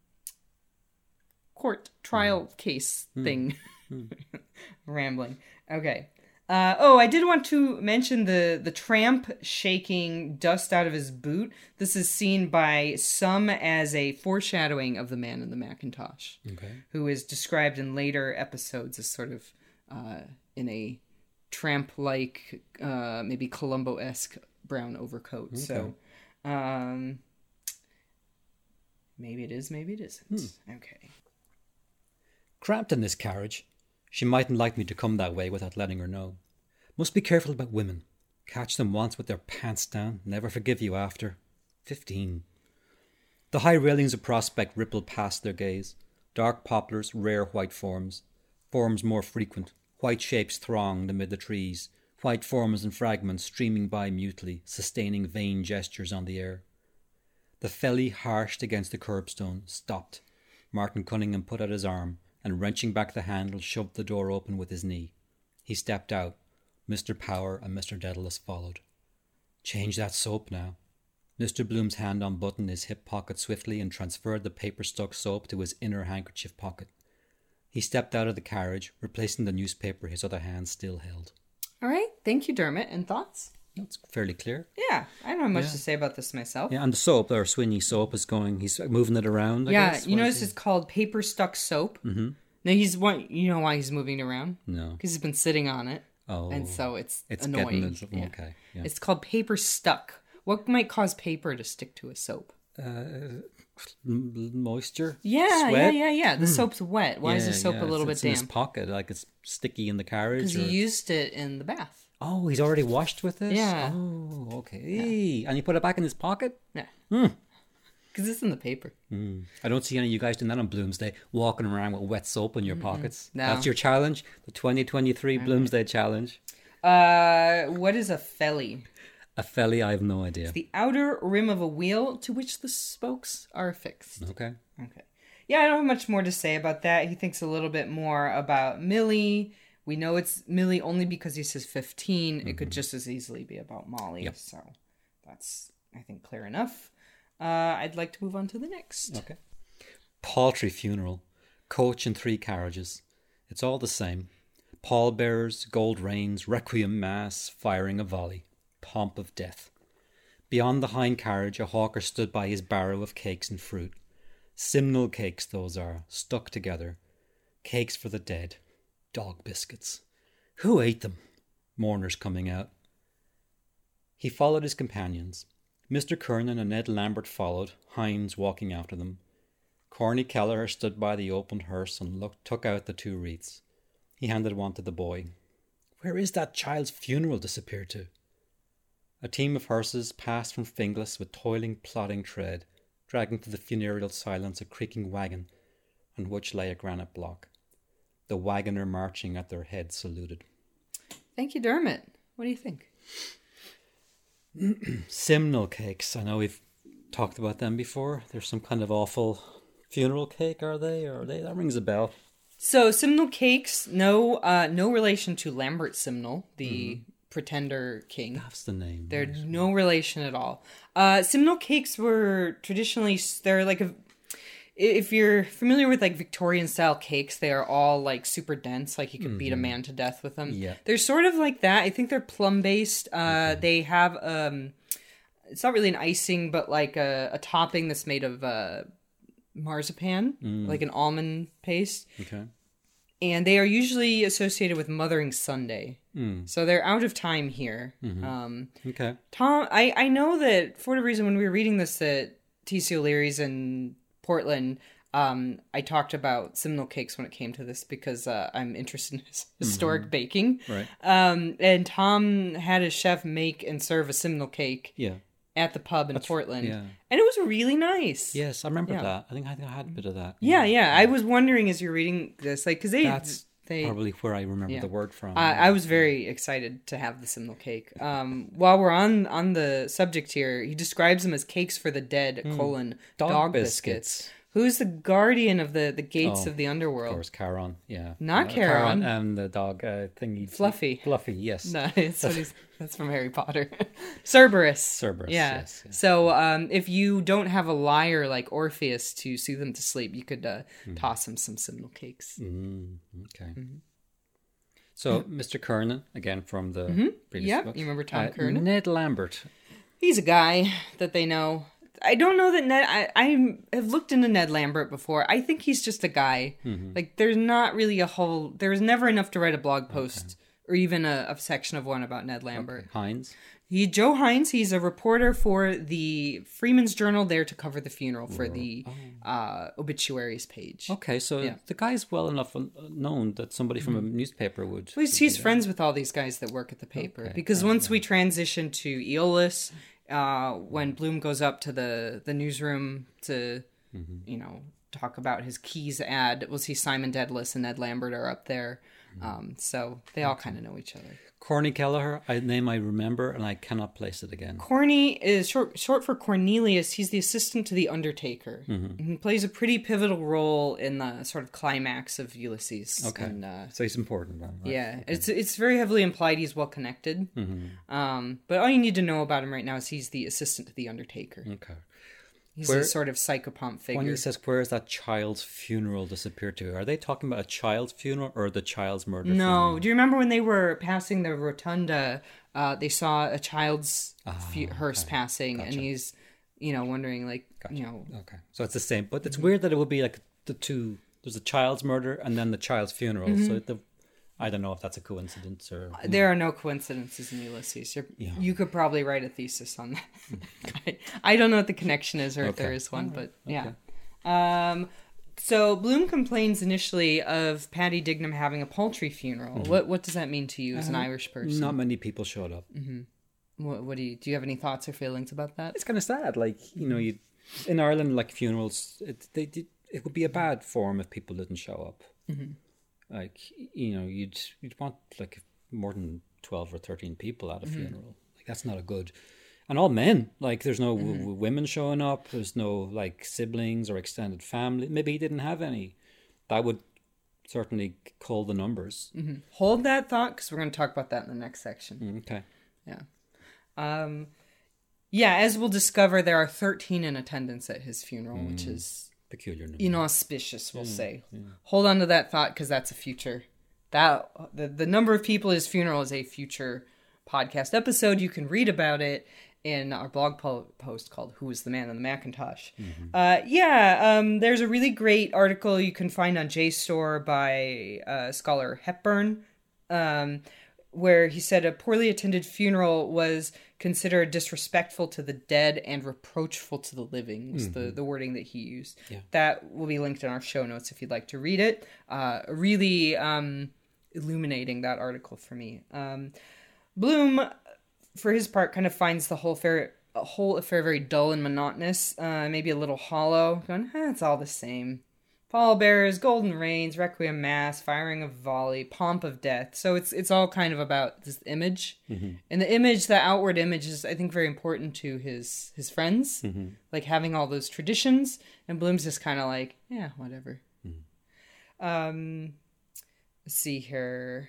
court trial case thing. Rambling. Okay. Uh, oh, I did want to mention the the tramp shaking dust out of his boot. This is seen by some as a foreshadowing of the man in the Macintosh Okay. who is described in later episodes as sort of uh, in a tramp like, uh, maybe Columbo esque brown overcoat. So um, maybe it is, maybe it isn't. Okay. Cramped in this carriage. She mightn't like me to come that way without letting her know. Must be careful about women. Catch them once with their pants down, never forgive you after. Fifteen. The high railings of Prospect rippled past their gaze. Dark poplars, rare white forms. Forms more frequent. White shapes thronged amid the trees. White forms and fragments streaming by mutely, sustaining vain gestures on the air. The felly harshed against the curbstone, stopped. Martin Cunningham put out his arm and, wrenching back the handle, shoved the door open with his knee. He stepped out. Mr. Power and Mr. Dedalus followed. Change that soap now. Mr. Bloom's hand unbuttoned his hip pocket swiftly and transferred the paper stuck soap to his inner handkerchief pocket. He stepped out of the carriage, replacing the newspaper his other hand still held. All right. Thank you, Dermot. And thoughts? That's fairly clear. Yeah, I don't have much to say about this myself. Yeah, and the soap, or Sweeney soap, is going. He's moving it around. I Yeah, guess. you What is notice it's called paper stuck soap. Mm-hmm. Now he's one. You know why he's moving it around? No. Because he's been sitting on it, Oh, and so it's, it's annoying. getting into- Yeah. okay. Yeah. It's called paper stuck. What might cause paper to stick to a soap? Uh, moisture. Yeah, yeah, Sweat? yeah, yeah. The soap's wet. Why is the soap yeah, a little it's- bit it's in his damp? pocket, like it's sticky in the carriage. Because he used it in the bath. Oh, he's already washed with this. Yeah. Oh, okay. And he put it back in his pocket. Yeah. Hmm. Because it's in the paper. I don't see any of you guys doing that on Bloomsday, walking around with wet soap in your pockets. No. That's your challenge, the 2023 Bloomsday challenge. Uh, what is a felly? A felly, I have no idea. The outer rim of a wheel to which the spokes are affixed. Okay. Okay. Yeah, I don't have much more to say about that. He thinks a little bit more about Milly. We know it's Milly only because he says 15. It could just as easily be about Molly. Yep. So that's, I think, clear enough. Uh, I'd like to move on to the next. Okay. Paltry funeral, coach and three carriages. It's all the same. Pallbearers, gold reins, requiem mass, firing a volley. Pomp of death. Beyond the hind carriage, a hawker stood by his barrow of cakes and fruit. Simnel cakes, those are, stuck together. Cakes for the dead. Dog biscuits. Who ate them? Mourners coming out. He followed his companions. Mr. Kernan and Ned Lambert followed, Hynes walking after them. Corney Kelleher stood by the open hearse and looked, took out the two wreaths. He handed one to the boy. Where is that child's funeral disappeared to? A team of hearses passed from Finglas with toiling, plodding tread, dragging to the funereal silence a creaking wagon, on which lay a granite block. The wagoner marching at their head saluted. Thank you, Dermot. What do you think? Simnel cakes. I know we've talked about them before. They're some kind of awful funeral cake, are they? Or are they? That rings a bell. So Simnel cakes, no, uh, no relation to Lambert Simnel, the pretender king. That's the name. They're no relation at all. Uh, Simnel cakes were traditionally they're like a. If you're familiar with like Victorian style cakes, they are all like super dense. Like you could beat a man to death with them. Yeah. they're sort of like that. I think they're plum based. Uh, They have um, it's not really an icing, but like a, a topping that's made of uh, marzipan, like an almond paste Okay. and they are usually associated with Mothering Sunday. So they're out of time here. Um, Okay. Tom, I, I know that for whatever reason, when we were reading this that TC O'Leary's in Portland, um, I talked about Simnel cakes when it came to this because uh, I'm interested in his historic baking. Right. Um, and Tom had his chef make and serve a Simnel cake Yeah. at the pub in Portland, yeah. and it was really nice. Yes, I remember Yeah. that. I think I think I had a bit of that. yeah, yeah. I was wondering as you're reading this, like, because they That's they Probably where I remember Yeah. the word from. I, I was very excited to have the Simnel cake. Um, while we're on on the subject here, he describes them as cakes for the dead: colon dog. Dog biscuits. biscuits. Who's the guardian of the the gates Oh, of the underworld? of course, Charon. Yeah. Not Uh, Charon. and the dog uh, thingy. Fluffy. Fluffy. Yes. No, that's that's from Harry Potter. Cerberus. Cerberus, Yeah. yes, yeah. So um, if you don't have a liar like Orpheus to soothe them to sleep, you could uh, Hmm. toss him some Simnel cakes. Mm, okay. Mm-hmm. So, Mr. Kernan, again from the previous Yep, book. you remember Tom Uh, Kernan? Ned Lambert. He's a guy that they know. I don't know that Ned. I, I have looked into Ned Lambert before. I think he's just a guy. Mm-hmm. Like there's not really a whole. There's never enough to write a blog post or even a, a section of one about Ned Lambert. Hynes. He Joe Hynes. He's a reporter for the Freeman's Journal, there to cover the funeral for the uh, obituaries page. Okay, so Yeah. the guy's well enough known that somebody from a newspaper would. Well, he's, he's friends with all these guys that work at the paper because once we transition to Aeolus, uh, when Bloom goes up to the the newsroom to, you know, talk about his keys ad, we'll see Simon Dedalus and Ned Lambert are up there. Um, so they all kind of know each other. Corny Kelleher, a name I remember and I cannot place it again. Corny is short short for Cornelius. He's the assistant to the Undertaker. And he plays a pretty pivotal role in the sort of climax of Ulysses. Okay. And, uh, So he's important then. right? Yeah, it's it's very heavily implied he's well connected. Um, but all you need to know about him right now is he's the assistant to the Undertaker. Okay. He's Where- a sort of psychopomp figure. When he says, "Where is that child's funeral disappeared to?" Are they talking about a child's funeral or the child's murder? no, funeral? do you remember when they were passing the rotunda? Uh, they saw a child's fu- hearse passing, and he's, you know, wondering like, you know, Okay, so it's the same, but Mm-hmm. it's weird that it would be like the two. There's a child's murder and then the child's funeral. Mm-hmm. So the, I don't know if that's a coincidence or. Uh, there are no coincidences in Ulysses. You're, You could probably write a thesis on that. I, I don't know what the connection is or if there is Okay. one, but yeah. Um, so Bloom complains initially of Paddy Dignam having a paltry funeral. Mm-hmm. What what does that mean to you as an uh, Irish person? Not many people showed up. Mm-hmm. What, what do you do? You have any thoughts or feelings about that? It's kind of sad. Like you know, you in Ireland, like funerals, it they did. It would be a bad form if people didn't show up. Mm-hmm. Like you know, you'd you'd want like more than twelve or thirteen people at a mm-hmm. funeral. Like that's not a good. And all men. Like there's no w- mm-hmm. w- women showing up. There's no like siblings or extended family. Maybe he didn't have any. That would certainly call the numbers. Mm-hmm. Hold that thought because we're going to talk about that in the next section. Mm, okay. Yeah. Um, yeah, as we'll discover, there are 13 in attendance at his funeral, which mm. is Peculiar. number. inauspicious, we'll say. Hold on to that thought because that's a future. That the, the number of people at his funeral is a future podcast episode. You can read about it in our blog po- post called "Who is the Man in the Macintosh." Uh, yeah, um, there's a really great article you can find on JSTOR by uh, scholar Hepburn. Um, where he said a poorly attended funeral was considered disrespectful to the dead and reproachful to the living was the, the wording that he used. That will be linked in our show notes if you'd like to read it. Uh, really um, illuminating that article for me. Um, bloom for his part kind of finds the whole affair a whole affair very dull and monotonous uh, maybe a little hollow going eh, it's all the same pallbearers, golden reins, requiem mass, firing of volley, pomp of death. So it's it's all kind of about this image, and the image, the outward image, is I think very important to his his friends, like having all those traditions. And Bloom's just kind of like, yeah, whatever. Um, let's see here.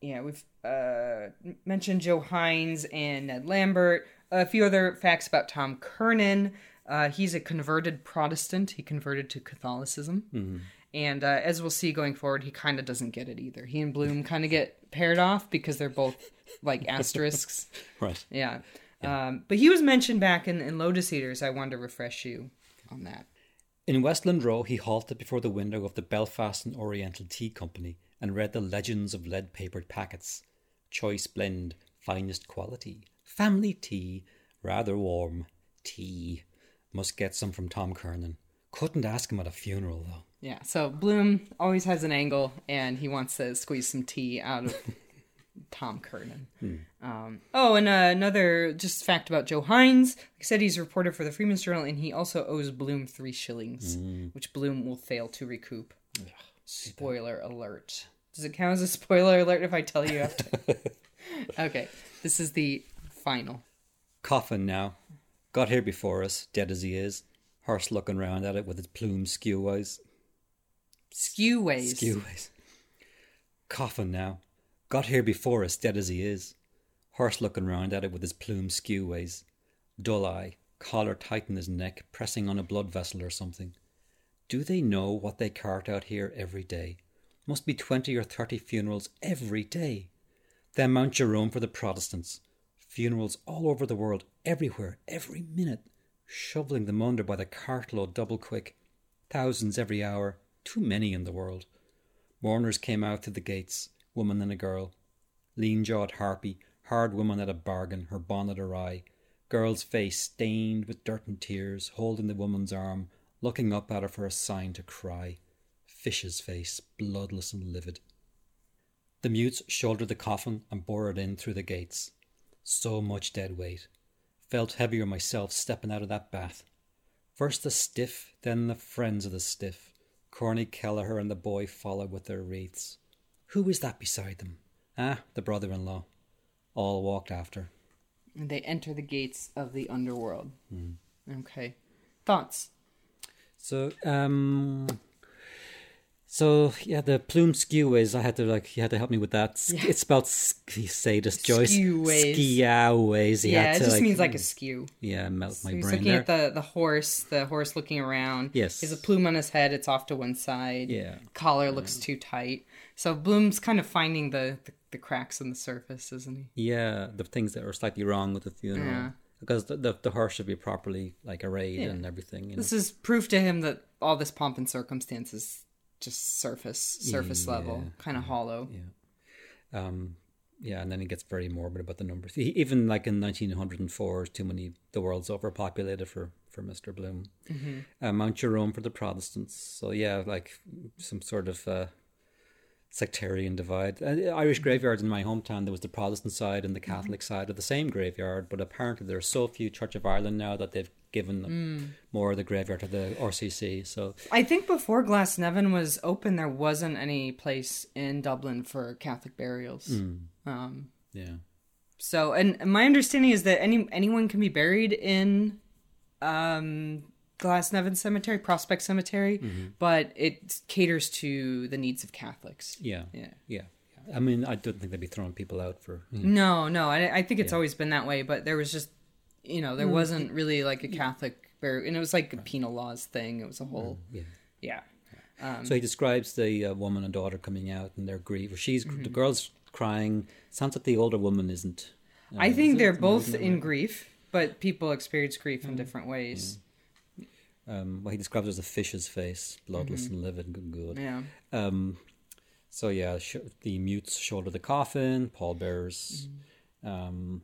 Yeah, we've uh, mentioned Joe Hynes and Ned Lambert. A few other facts about Tom Kernan. Uh, he's a converted Protestant. He converted to Catholicism. And uh, as we'll see going forward, he kind of doesn't get it either. He and Bloom kind of get paired off because they're both like asterisks. Right. Yeah. Um, but he was mentioned back in, in Lotus Eaters. I wanted to refresh you on that. In Westland Row, he halted before the window of the Belfast and Oriental Tea Company and read the legends of lead papered packets. Choice blend, finest quality. Family tea, rather warm. Tea. Must get some from Tom Kernan. Couldn't ask him at a funeral, though. Yeah, so Bloom always has an angle, and he wants to squeeze some tea out of Tom Kernan. Um, oh, and uh, another just fact about Joe Hynes. Like I said, he's a reporter for the Freeman's Journal, and he also owes Bloom three shillings, which Bloom will fail to recoup. Spoiler alert. Does it count as a spoiler alert if I tell you after? okay, this is the final. Coffin now. Got here before us, dead as he is. Horse looking round at it with its plumes skew eyes. Skew ways. Coffin now. Got here before us, dead as he is. Horse looking round at it with his plumes skew ways. Dull eye, collar tight in his neck, pressing on a blood vessel or something. Do they know what they cart out here every day? Must be twenty or thirty funerals every day. Then Mount Jerome for the Protestants. Funerals all over the world, everywhere, every minute. Shoveling them under by the cartload double quick. Thousands every hour, too many in the world. Mourners came out to the gates, woman and a girl. Lean jawed harpy, hard woman at a bargain, her bonnet awry. Girl's face stained with dirt and tears, holding the woman's arm, looking up at her for a sign to cry. Fish's face, bloodless and livid. The mutes shouldered the coffin and bore it in through the gates. So much dead weight. Felt heavier myself stepping out of that bath. First the stiff, then the friends of the stiff. Corny Kelleher and the boy followed with their wreaths. Who is that beside them? Ah, the brother in law. All walked after. And they enter the gates of the underworld. Okay. Thoughts? So, um, so yeah, the plume skeways. I had to like, you had to help me with that. Sk- It's spelled say sadist Joyce. Skeways. Skiaways. Yeah, it to, just like, means like a mm. skew. yeah, melt So my he's brain looking there. at the, the horse, the horse looking around. Yes. He has a plume on his head, it's off to one side. Yeah. Collar looks too tight. So Bloom's kind of finding the, the, the cracks in the surface, isn't he? Yeah, the things that are slightly wrong with the funeral. Yeah. Because the, the the horse should be properly like arrayed and everything. You know? This is proof to him that all this pomp and circumstance is just surface, surface level, kind of hollow. um, yeah, and then he gets very morbid about the numbers. He, even like in 1904, too many. The world's overpopulated for for Mister Bloom. Uh, Mount Jerome for the Protestants. So yeah, like some sort of uh, sectarian divide. Uh, Irish graveyards in my hometown. There was the Protestant side and the Catholic side of the same graveyard, but apparently there are so few Church of Ireland now that they've given them more of the graveyard to the RCC. So I think before Glasnevin was open, there wasn't any place in Dublin for Catholic burials. Um, yeah. So, and my understanding is that any anyone can be buried in um, Glasnevin Cemetery, Prospect Cemetery, but it caters to the needs of Catholics. Yeah. Yeah. Yeah. yeah. I mean, I don't think they'd be throwing people out for. No, no, I, I think it's always been that way, but there was just, you know, there Mm. wasn't really like a Catholic burial, and it was like a penal laws thing. It was a whole, Yeah. yeah. so he describes the uh, woman and daughter coming out and their grief. She's the girl's crying. Sounds like the older woman isn't. Uh, I think they're both in right? grief, but people experience grief Mm. in different ways. Um, well, he describes it as a fish's face, bloodless and livid. Good, good. Yeah. Um, so yeah, sh- the mutes shoulder the coffin. pallbearers. Um,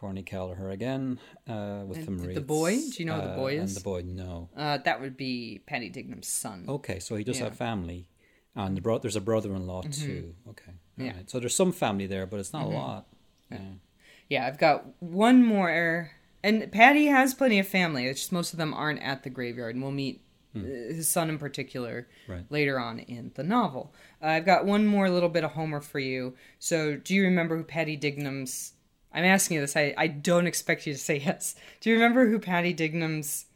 Corny Kelleher again uh, with And some the boy? Do you know who the Uh, boy And the boy, no. Uh, that would be Paddy Dignam's son. Okay, so he does Yeah. have family, and the bro- there's a brother-in-law too. Okay, Yeah. alright. So there's some family there, but it's not a lot. Yeah. Yeah, I've got one more. And Paddy has plenty of family. It's just most of them aren't at the graveyard, and we'll meet his son in particular, Right. later on in the novel. Uh, I've got one more little bit of Homer for you. So, do you remember who Paddy Dignam's? I'm asking you this. I, I don't expect you to say yes. Do you remember who Paddy Dignam's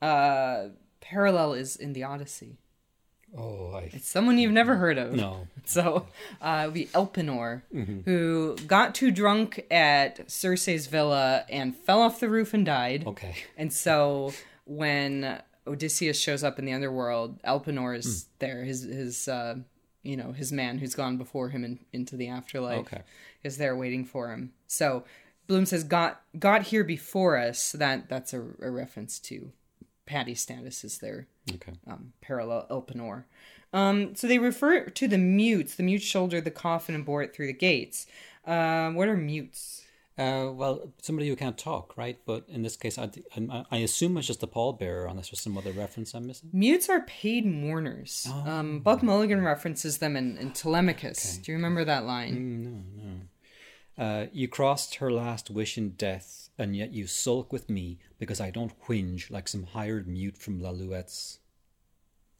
uh, parallel is in the Odyssey? Oh, I It's someone you've never heard of. no. So, uh, it would be Elpenor, who got too drunk at Circe's villa and fell off the roof and died. Okay. And so, when Odysseus shows up in the underworld, Elpenor is there. His his uh, you know his man who's gone before him in, into the afterlife Okay. is there waiting for him. So Bloom says, "Got got here before us." That that's a, a reference to patty status is their Okay. um, parallel Elpenor. Um, so they refer to the mutes. The mute shouldered the coffin and bore it through the gates. Uh, what are mutes? Uh, well, somebody who can't talk, right? But in this case, I, I, I assume it's just a pallbearer, unless there's some other reference I'm missing. Mutes are paid mourners. Um, Buck Mulligan references them in, in Telemachus. Do you remember that line? No, no. Uh, you crossed her last wish in death, and yet you sulk with me because I don't whinge like some hired mute from Lalouette's.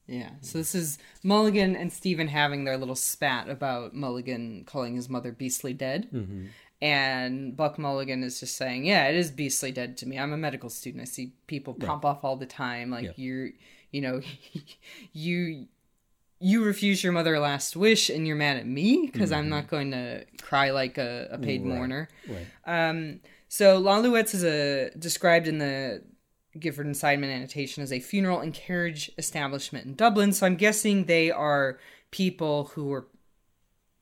Yeah. So this is Mulligan and Stephen having their little spat about Mulligan calling his mother beastly dead. And Buck Mulligan is just saying, "Yeah, it is beastly dead to me. I'm a medical student. I see people pop off all the time. Like Yeah. you're, you know, you." You refuse your mother last wish, and you're mad at me because I'm not going to cry like a, a paid Right. mourner. Right. Um, so Lalouette's is a described in the Gifford and Seidman annotation as a funeral and carriage establishment in Dublin. So I'm guessing they are people who are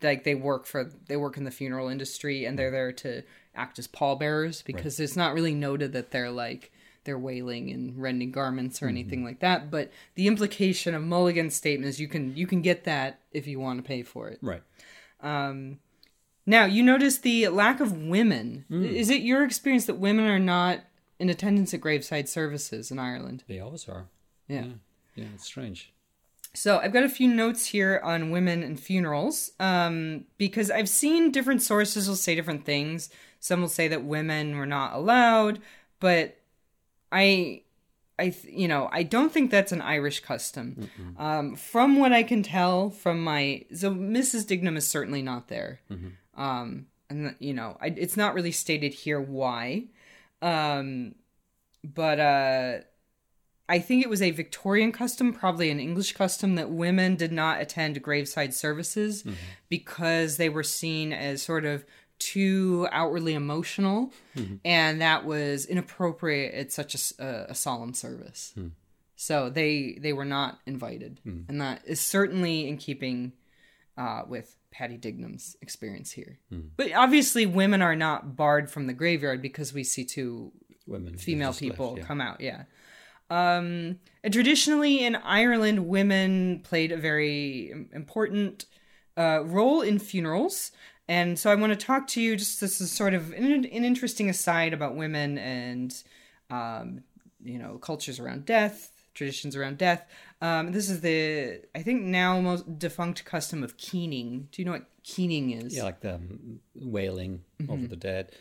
like they work for they work in the funeral industry and they're there to act as pallbearers because it's not really noted that they're like they're wailing and rending garments or mm-hmm. anything like that. But the implication of Mulligan's statement is you can you can get that if you want to pay for it. Right. Um, now, you notice the lack of women. Mm. Is it your experience that women are not in attendance at graveside services in Ireland? They always are. Yeah. Yeah, it's strange. So I've got a few notes here on women and funerals um, because I've seen different sources will say different things. Some will say that women were not allowed, but I, I, you know, I don't think that's an Irish custom. Um, from what I can tell from my, so Mrs. Dignam is certainly not there. Um, and you know, I, it's not really stated here why. Um, but uh, I think it was a Victorian custom, probably an English custom, that women did not attend graveside services mm-hmm. because they were seen as sort of too outwardly emotional, mm-hmm. and that was inappropriate at such a solemn service. Hmm. So they they were not invited, hmm. and that is certainly in keeping uh, with Paddy Dignam's experience here. Hmm. But obviously, women are not barred from the graveyard because we see two Women. female just left, people yeah. come out. Yeah. Um, and traditionally in Ireland, women played a very important uh, role in funerals. And so I want to talk to you just this is sort of an, an interesting aside about women and, um, you know, cultures around death, traditions around death. Um, this is the, I think now most defunct custom of keening. Do you know what keening is? Yeah, like the um, wailing Mm-hmm. over the dead,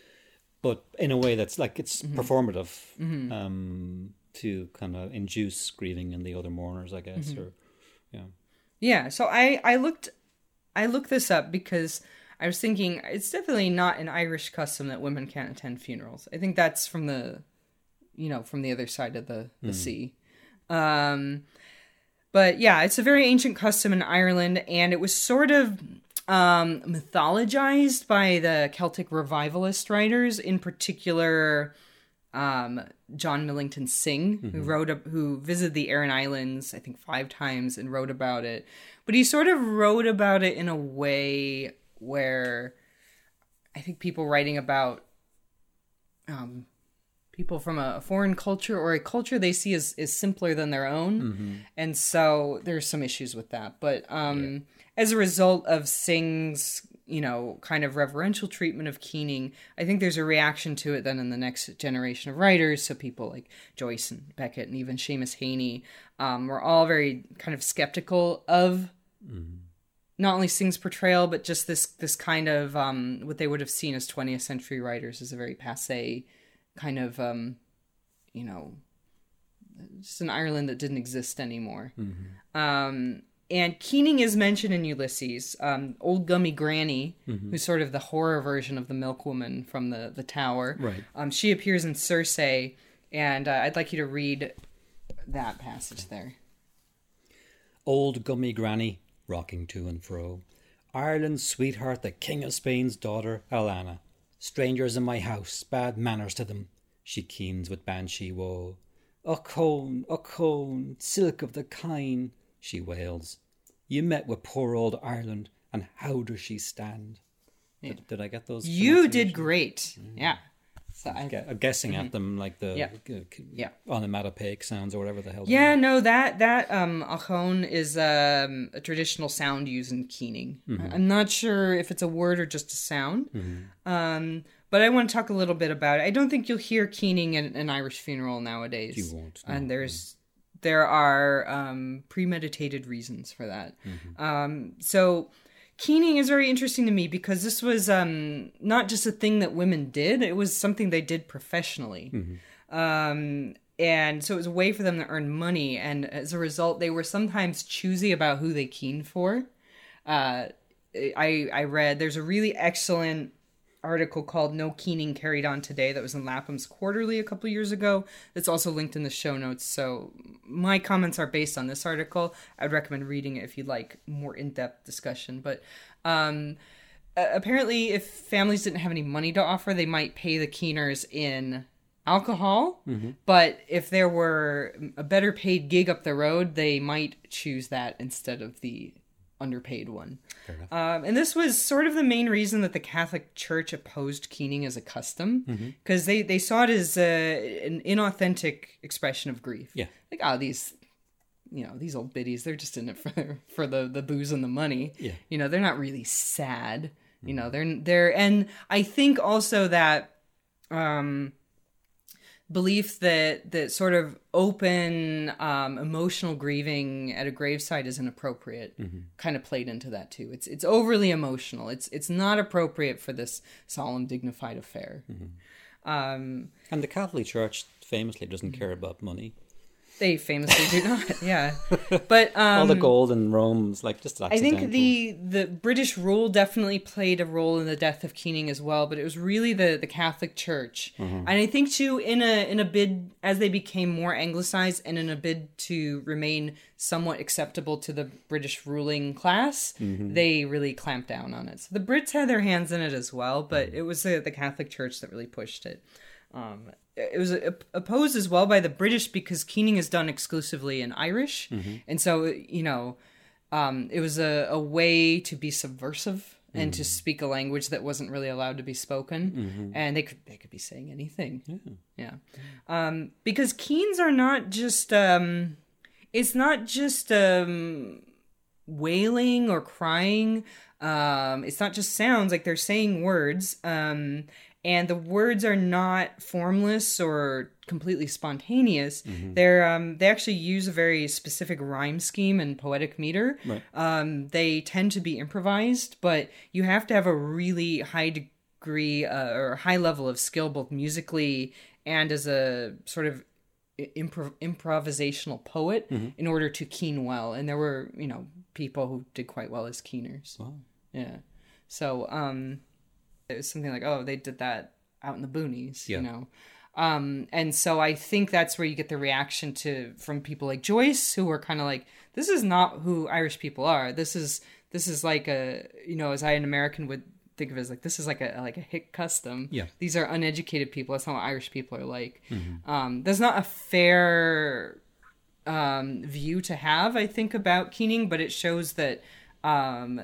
but in a way that's like it's performative um, to kind of induce grieving in the other mourners, I guess. Mm-hmm. Or yeah, Yeah, so I I looked I looked this up because I was thinking it's definitely not an Irish custom that women can't attend funerals. I think that's from the you know, from the other side of the the sea. Um but yeah, it's a very ancient custom in Ireland and it was sort of um mythologized by the Celtic revivalist writers, in particular um, John Millington Synge, who wrote a, who visited the Aran Islands, I think five times, and wrote about it. But he sort of wrote about it in a way where I think people writing about um, people from a, foreign culture or a culture they see as, is simpler than their own, and so there's some issues with that. But um, as a result of Synge's you know, kind of reverential treatment of Keening, I think there's a reaction to it then in the next generation of writers. So people like Joyce and Beckett and even Seamus Heaney um, were all very kind of skeptical of not only Synge's portrayal, but just this this kind of um, what they would have seen as 20th century writers as a very passe kind of um, you know just an Ireland that didn't exist anymore. Um, and Keening is mentioned in Ulysses. Um, old Gummy Granny, who's sort of the horror version of the milkwoman from the, the tower. Right. Um, she appears in Circe, and uh, I'd like you to read that passage there. Old gummy granny, rocking to and fro. Ireland's sweetheart, the King of Spain's daughter, Alana. Strangers in my house, bad manners to them. She keens with banshee woe. A cone, a cone, silk of the kine, she wails. You met with poor old Ireland, and how does she stand? Did, did I get those? You did great. Yeah. So I, I'm guessing at them like the Yeah. g- Yeah. onomatopoeic sounds or whatever the hell. Yeah, no, that that um achon is um, a traditional sound used in keening. I'm not sure if it's a word or just a sound. Um, but I want to talk a little bit about it. I don't think you'll hear keening at an Irish funeral nowadays. You won't, no. And there's there are um, premeditated reasons for that. Um, so keening is very interesting to me because this was um, not just a thing that women did; it was something they did professionally. Um, and so it was a way for them to earn money, and as a result, they were sometimes choosy about who they keened for. Uh, I I read there's a really excellent article called "No Keening Carried On Today" that was in Lapham's Quarterly a couple years ago. That's also linked in the show notes. So my comments are based on this article. I'd recommend reading it if you'd like more in-depth discussion. But um, apparently, if families didn't have any money to offer, they might pay the keeners in alcohol. But if there were a better paid gig up the road, they might choose that instead of the underpaid one. Um, and this was sort of the main reason that the Catholic Church opposed keening as a custom, because they, they saw it as uh, an inauthentic expression of grief. Yeah. Like, oh, these, you know, these old biddies, they're just in it for for the the booze and the money. Yeah. You know, they're not really sad. You know, they're they're and I think also that um belief that that sort of open um, emotional grieving at a gravesite is inappropriate kind of played into that too. It's it's overly emotional. It's it's not appropriate for this solemn dignified affair. Um, And the Catholic Church famously doesn't care about money. They famously do not. Yeah, but um, All the um, gold in Rome's like just I think the the British rule definitely played a role in the death of Keening as well, but it was really the the Catholic Church, mm-hmm. and I think too in a in a bid as they became more anglicized and in a bid to remain somewhat acceptable to the British ruling class, mm-hmm. they really clamped down on it. So the Brits had their hands in it as well, but mm-hmm. it was the, the Catholic Church that really pushed it. Um, it was opposed as well by the British because keening is done exclusively in Irish, and so you know um, it was a, a way to be subversive and to speak a language that wasn't really allowed to be spoken, and they could they could be saying anything, yeah, Um, because keens are not just um, it's not just um, wailing or crying. Um, it's not just sounds like they're saying words. And the words are not formless or completely spontaneous. They're um, they actually use a very specific rhyme scheme and poetic meter. Right. Um, they tend to be improvised, but you have to have a really high degree uh, or high level of skill, both musically and as a sort of improv- improvisational poet in order to keen well and there were you know people who did quite well as keeners Wow. yeah so um it was something like oh they did that out in the boonies Yeah. you know? Um and so i think that's where you get the reaction to from people like joyce who are kind of like this is not who irish people are. This is this is like a you know as i an american would think of it as like this is like a like a hick custom. Yeah. these are uneducated people. That's not what irish people are like. Um that's not a fair um, view to have, I think, about keening, but it shows that um,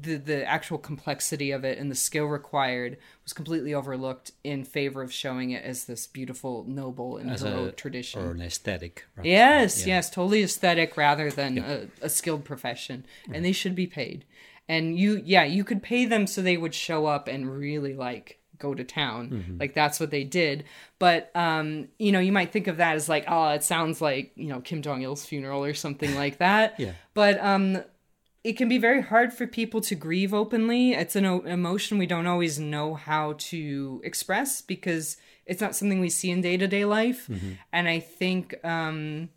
the the actual complexity of it and the skill required was completely overlooked in favor of showing it as this beautiful, noble, and As heroic a, tradition. or an aesthetic. right? Yes, Yeah. yes, totally aesthetic rather than a, a skilled profession, and they should be paid. And you, yeah, you could pay them so they would show up and really like go to town, Mm-hmm. like that's what they did. But um, you know, you might think of that as like, oh, it sounds like you know Kim Jong Il's funeral or something like that. Yeah. But um, it can be very hard for people to grieve openly. It's an o- emotion we don't always know how to express because it's not something we see in day to day life, and I think um,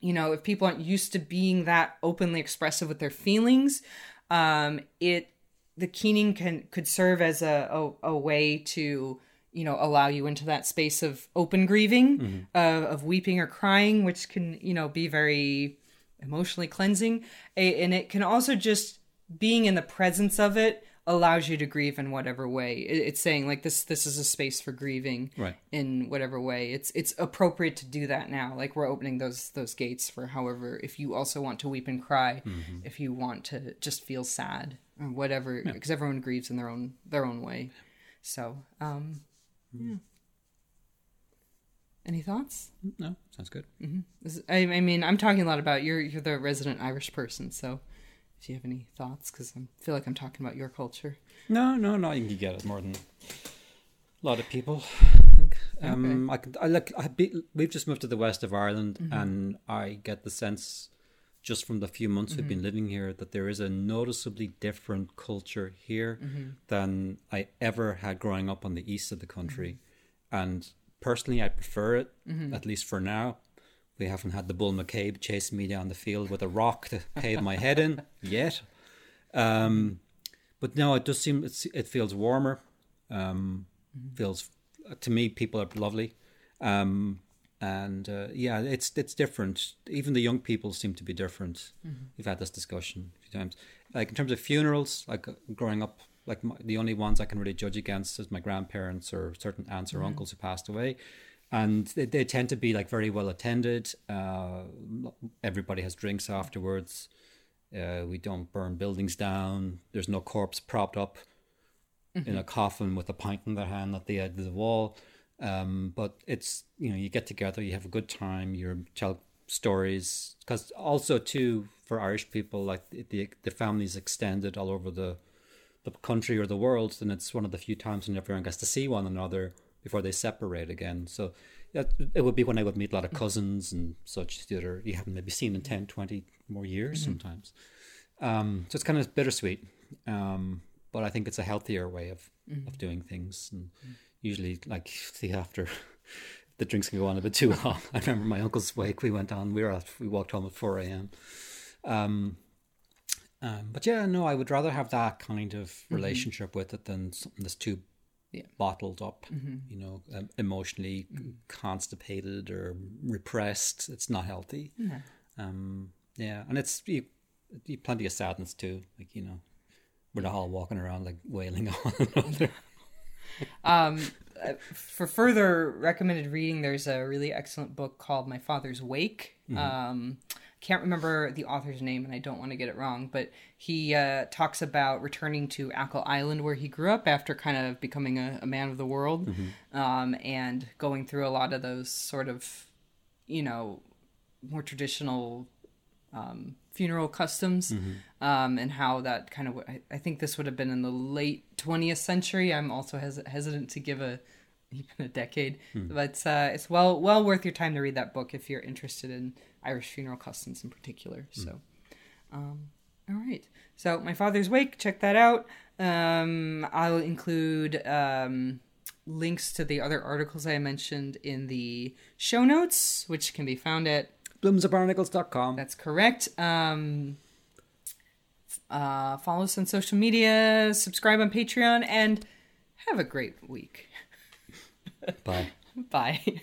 you know if people aren't used to being that openly expressive with their feelings, um, it the keening can could serve as a, a, a way to you know allow you into that space of open grieving uh, of weeping or crying which can you know be very emotionally cleansing and it can also just being in the presence of it allows you to grieve in whatever way. It's saying like this this is a space for grieving Right. in whatever way. It's it's appropriate to do that now. Like we're opening those those gates for however if you also want to weep and cry if you want to just feel sad or whatever because everyone grieves in their own their own way. So um yeah. Any thoughts No, sounds good. Mm-hmm. Is- I, I mean i'm talking a lot about you're you're the resident irish person so if you have any thoughts because i feel like i'm talking about your culture No, no, no. You can get it more than a lot of people. I think. Um, I can. I like. I be, we've just moved to the west of Ireland, mm-hmm. and I get the sense, just from the few months we've mm-hmm. been living here, that there is a noticeably different culture here than I ever had growing up on the east of the country, and personally, I prefer it at least for now. We haven't had the bull McCabe chasing me down the field with a rock to cave my head in yet. Um, but no, it does seem it's, it feels warmer. Um, Feels to me, people are lovely, um, and uh, yeah, it's it's different. Even the young people seem to be different. We've had this discussion a few times. Like in terms of funerals, like growing up, like my, the only ones I can really judge against is my grandparents or certain aunts or uncles who passed away. And they, they tend to be like very well attended. Uh, everybody has drinks afterwards. Uh, we don't burn buildings down. There's no corpse propped up in a coffin with a pint in their hand at the end of the wall. Um, but it's you know you get together, you have a good time, you tell stories because also too for Irish people like the the, the family's extended all over the the country or the world, and it's one of the few times when everyone gets to see one another before they separate again. So that, it would be when I would meet a lot of cousins and such that are you haven't maybe seen in 10, 20 more years sometimes. Um, so it's kind of bittersweet. Um, but I think it's a healthier way of, of doing things. And usually, like, see, after the drinks can go on a bit too long. I remember my uncle's wake. We went on. We were we walked home at four a.m. Um, um, but yeah, no, I would rather have that kind of relationship with it than something that's too Yeah. bottled up. You know, um, emotionally constipated or repressed. It's not healthy. Um, yeah, and it's you, you plenty of sadness too. Like you know, we're not all walking around like wailing on one another. Um, uh, for further recommended reading, there's a really excellent book called My Father's Wake. Um, can't remember the author's name, and I don't want to get it wrong, but he uh, talks about returning to Achill Island where he grew up after kind of becoming a, a man of the world, um, and going through a lot of those sort of, you know, more traditional um, funeral customs um, and how that kind of I, I think this would have been in the late 20th century. I'm also hes- hesitant to give a even a decade but uh, it's well well worth your time to read that book if you're interested in irish funeral customs in particular so um, all right so my father's wake check that out um, i'll include um, links to the other articles i mentioned in the show notes which can be found at Bloomsandbarnacles.com. that's correct. Um, uh, follow us on social media, subscribe on Patreon, and have a great week. Bye. Bye.